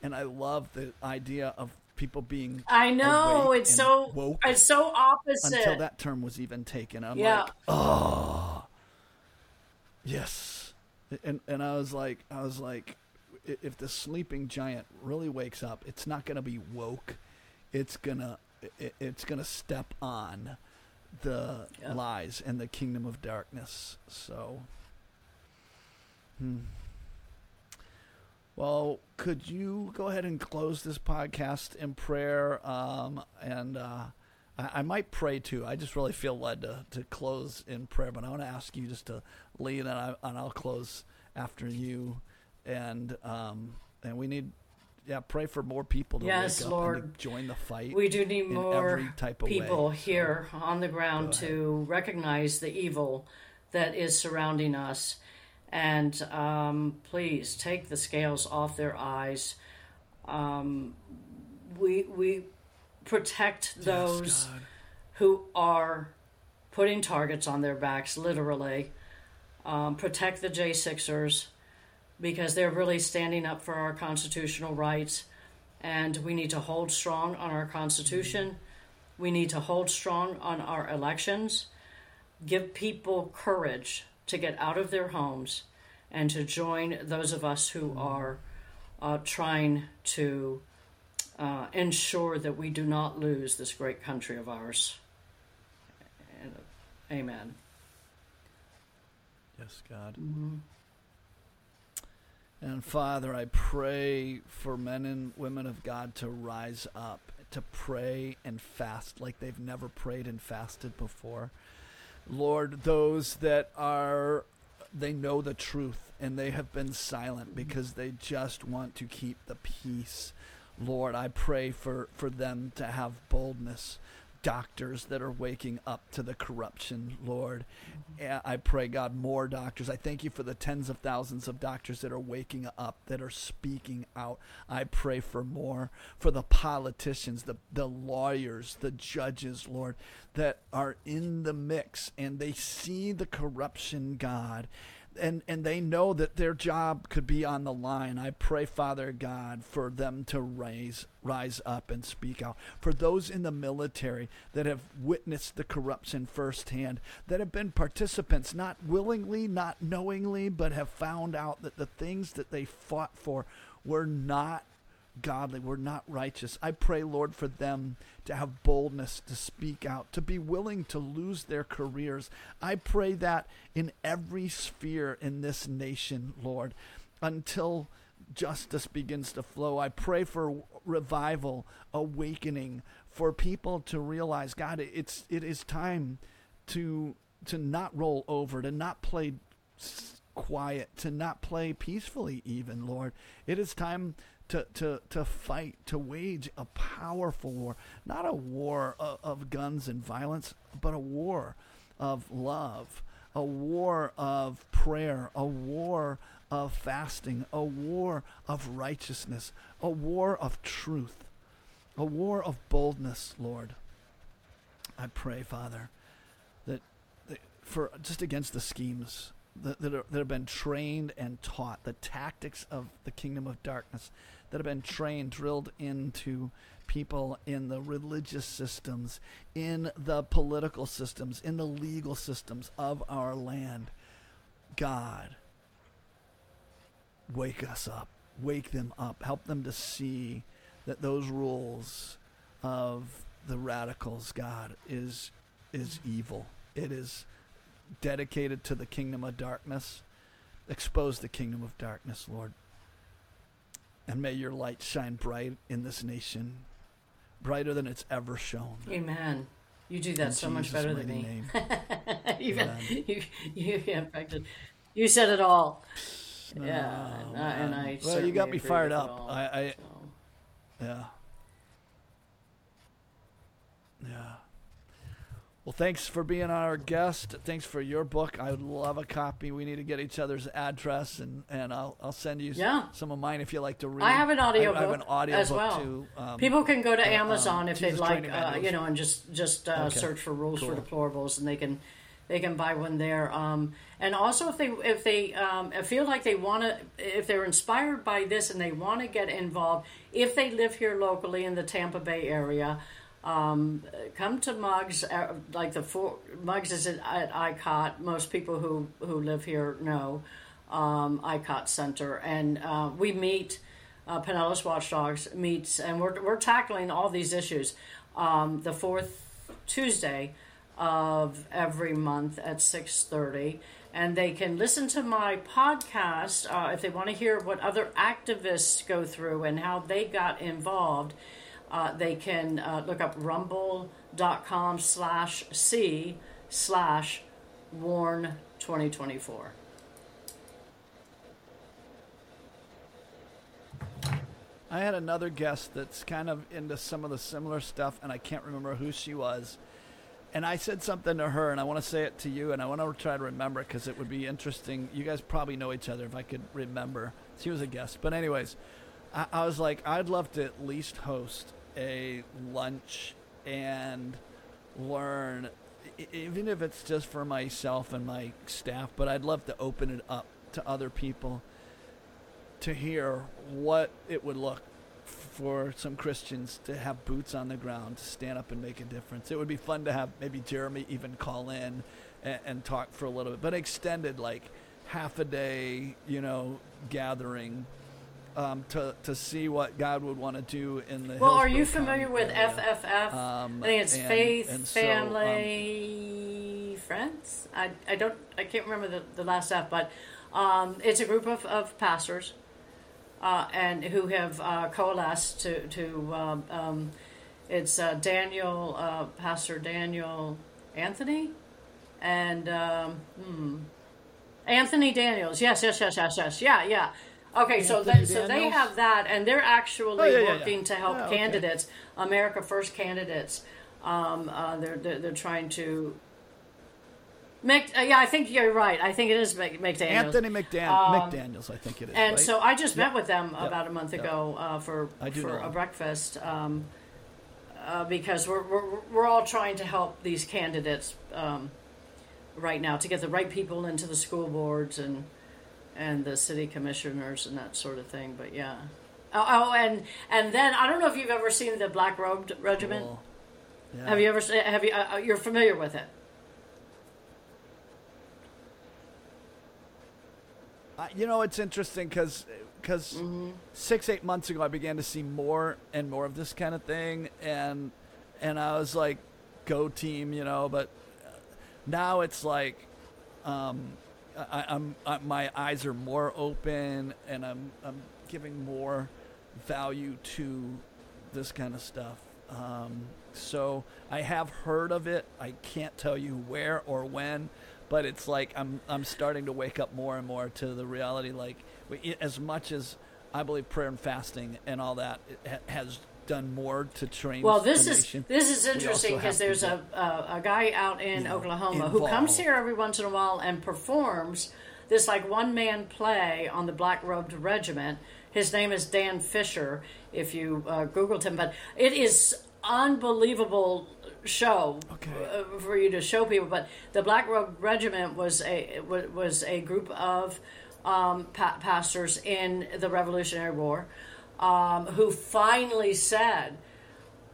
S1: And I love the idea of people being
S2: I know it's so
S1: woke
S2: it's so opposite.
S1: until that term was even taken. I'm
S2: Yeah.
S1: like, oh, yes, and and I was like, I was like, if the sleeping giant really wakes up, it's not gonna be woke, it's gonna it, it's gonna step on the
S2: Yeah.
S1: lies and the kingdom of darkness. So, hmm. Well, could you go ahead and close this podcast in prayer? Um, and uh, I, I might pray too. I just really feel led to, to close in prayer, but I want to ask you just to lead, and, I, and I'll close after you. And um, and we need, yeah, pray for more people to
S2: Yes,
S1: wake up
S2: Lord.
S1: and to join the fight.
S2: We do need more
S1: every type of
S2: people
S1: way.
S2: here on the ground to recognize the evil that is surrounding us. And um, please take the scales off their eyes. Um, we, we protect those
S1: Yes,
S2: who are putting targets on their backs, literally. Um, protect the J6ers because they're really standing up for our constitutional rights. And we need to hold strong on our Constitution. We need to hold strong on our elections. Give people courage to get out of their homes and to join those of us who are uh, trying to uh, ensure that we do not lose this great country of ours. And, amen.
S1: Yes, God.
S2: Mm-hmm.
S1: And Father, I pray for men and women of God to rise up, to pray and fast like they've never prayed and fasted before. Lord, those that are, they know the truth and they have been silent because they just want to keep the peace. Lord, I pray for, for them to have boldness. Doctors that are waking up to the corruption, Lord. I pray, God, more doctors. I thank you for the tens of thousands of doctors that are waking up, that are speaking out. I pray for more, for the politicians, the, the lawyers, the judges, Lord, that are in the mix and they see the corruption, God and and they know that their job could be on the line. I pray, Father God, for them to rise rise up and speak out. For those in the military that have witnessed the corruption firsthand, that have been participants, not willingly, not knowingly, but have found out that the things that they fought for were not godly, were not righteous. I pray, Lord, for them to have boldness to speak out, to be willing to lose their careers. I pray that in every sphere in this nation, Lord, until justice begins to flow. I pray for revival, awakening, for people to realize, God, it's it is time to to not roll over, to not play quiet, to not play peacefully even, Lord. It is time to, to, to fight, to wage a powerful war. Not a war of, of guns and violence, but a war of love, a war of prayer, a war of fasting, a war of righteousness, a war of truth, a war of boldness, Lord. I pray, Father, that, that for just against the schemes that, that, are, that have been trained and taught, the tactics of the kingdom of darkness that have been trained, drilled into people in the religious systems, in the political systems, in the legal systems of our land. God, wake us up, wake them up, help them to see that those rules of the radicals, God, is is evil. It is dedicated to the kingdom of darkness. Expose the kingdom of darkness, Lord. And may your light shine bright in this nation, brighter than it's ever shone.
S2: Amen. You do that
S1: In
S2: so much better than me. you, you, yeah, in you said it all. Ah, yeah,
S1: Oh,
S2: and, I, and I
S1: well, you got me fired up.
S2: all,
S1: I, I
S2: so.
S1: yeah, yeah. Well, thanks for being our guest. Thanks for your book. I would love a copy. We need to get each other's address, and, and I'll, I'll send you
S2: Yeah.
S1: some of mine if you like to read.
S2: I have an audio
S1: I,
S2: book
S1: I have an audio
S2: as
S1: book
S2: well.
S1: too. Um,
S2: People can go to
S1: uh,
S2: Amazon
S1: um,
S2: if they'd like, uh, you know, and just just uh,
S1: Okay.
S2: search for rules for deplorables, and they can they can buy one there. Um, and also, if they if they um, feel like they want to, if they're inspired by this and they want to get involved, if they live here locally in the Tampa Bay area. Um, come to Mugs, uh, like the four, Mugs is at, at ICOT. Most people who, who live here know um, ICOT Center, and uh, we meet. Uh, Pinellas Watchdogs meets, and we're we're tackling all these issues. Um, the fourth Tuesday of every month at six thirty, and they can listen to my podcast uh, if they want to hear what other activists go through and how they got involved. Uh, they can uh, look up rumble.com slash c slash warn 2024
S1: I had another guest that's kind of into some of the similar stuff, and I can't remember who she was. And I said something to her, and I want to say it to you, and I want to try to remember because it would be interesting. You guys probably know each other if I could remember. She was a guest. But, anyways, I, I was like, I'd love to at least host a lunch and learn, even if it's just for myself and my staff, but I'd love to open it up to other people to hear what it would look for some Christians to have boots on the ground, to stand up and make a difference. It would be fun to have maybe Jeremy even call in and, and talk for a little bit, but extended like half a day, you know, gathering um, to to see what God would want to do in the.
S2: well are you familiar with
S1: area.
S2: fff
S1: Um,
S2: i think it's
S1: and-
S2: faith
S1: and so, um,
S2: family friends I, I don't i can't remember the, the last f but um, it's a group of, of pastors uh, and who have uh, coalesced to to um, um, it's uh, Daniel, uh, Pastor Daniel Anthony, and um, hmm, Anthony Daniels. Yes, yes, yes, yes, yes. Yeah, yeah. Okay, so
S1: Anthony
S2: they, so they
S1: Daniels?
S2: have that, and they're actually
S1: Oh, yeah, yeah, yeah.
S2: working to help
S1: Yeah, okay.
S2: candidates, America First candidates. Um, uh, they're, they're they're trying to. make. uh, yeah, I think you're right. I think it is Mc, McDaniels.
S1: Anthony McDan-
S2: Um,
S1: McDaniels, I think it is.
S2: And
S1: right?
S2: so I just met with them about a month ago uh, for
S1: I do
S2: for
S1: know
S2: a
S1: them.
S2: breakfast um, uh, because we're, we're we're all trying to help these candidates um, right now to get the right people into the school boards and and the city commissioners and that sort of thing. But yeah. Oh, oh and and then I don't know if you've ever seen the Black Robed Regiment.
S1: Cool. Yeah.
S2: Have you ever? se- Have you? Uh, uh, you're familiar with it?
S1: Uh, you know, it's interesting because
S2: Mm-hmm.
S1: six eight months ago, I began to see more and more of this kind of thing, and and I was like, "Go team," you know. But uh, now it's like, um, I, I'm I, my eyes are more open, and I'm I'm giving more value to this kind of stuff. Um, so I have heard of it. I can't tell you where or when, but it's like I'm I'm starting to wake up more and more to the reality. Like as much as I believe prayer and fasting and all that has done more to train.
S2: Well, this is this is interesting because there's a, a a guy out in
S1: you know,
S2: Oklahoma who comes here every once in a while and performs this like one man play on the Black Robed Regiment. His name is Dan Fisher. If you uh, Googled him, but it is unbelievable show
S1: Okay.
S2: uh, for you to show people. But the Black Robe Regiment was a was a group of um, pa- pastors in the Revolutionary War um, who finally said,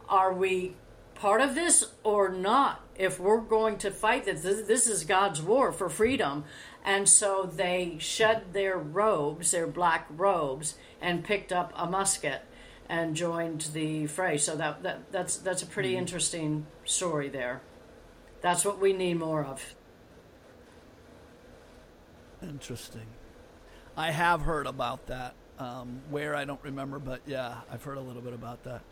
S2: "Are we part of this or not? If we're going to fight this, this, this is God's war for freedom." And so they shed their robes, their black robes, and picked up a musket and joined the fray. So that, that that's that's a pretty interesting story there. That's what we need more of.
S1: Interesting. I have heard about that. Um, where I don't remember, but yeah, I've heard a little bit about that.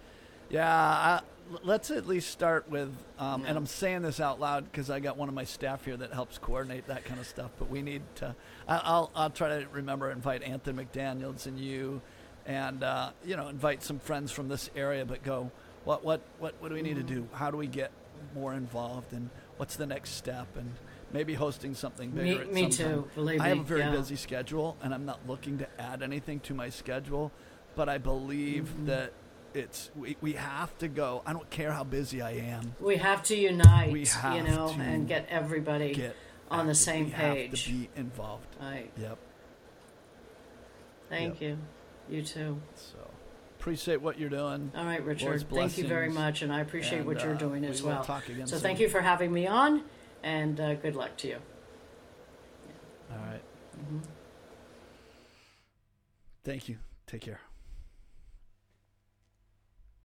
S1: Yeah, I, let's at least start with, um, and I'm saying this out loud because I got one of my staff here that helps coordinate that kind of stuff. But we need to. I, I'll I'll try to remember invite Anthony McDaniel's and you, and uh, you know invite some friends from this area. But go, what what what what do we need to do? How do we get more involved and what's the next step and maybe hosting something
S2: Me-
S1: bigger.
S2: me
S1: time.
S2: too, believe
S1: I have a very
S2: yeah.
S1: busy schedule, and I'm not looking to add anything to my schedule. But I believe
S2: Mm-hmm.
S1: that it's we, we have to go. I don't care how busy I am.
S2: We have to unite,
S1: We
S2: you know,
S1: to
S2: and get everybody
S1: Get
S2: on the same
S1: we
S2: page.
S1: Have to be involved.
S2: Right.
S1: Yep.
S2: Thank you. You too.
S1: So appreciate what you're doing.
S2: All right, Richard. Thank you very much, and I appreciate
S1: And,
S2: what you're
S1: uh,
S2: doing as well. so
S1: soon.
S2: thank you for having me on, and uh, good luck to you.
S1: All right.
S2: Mm-hmm.
S1: Thank you. Take care.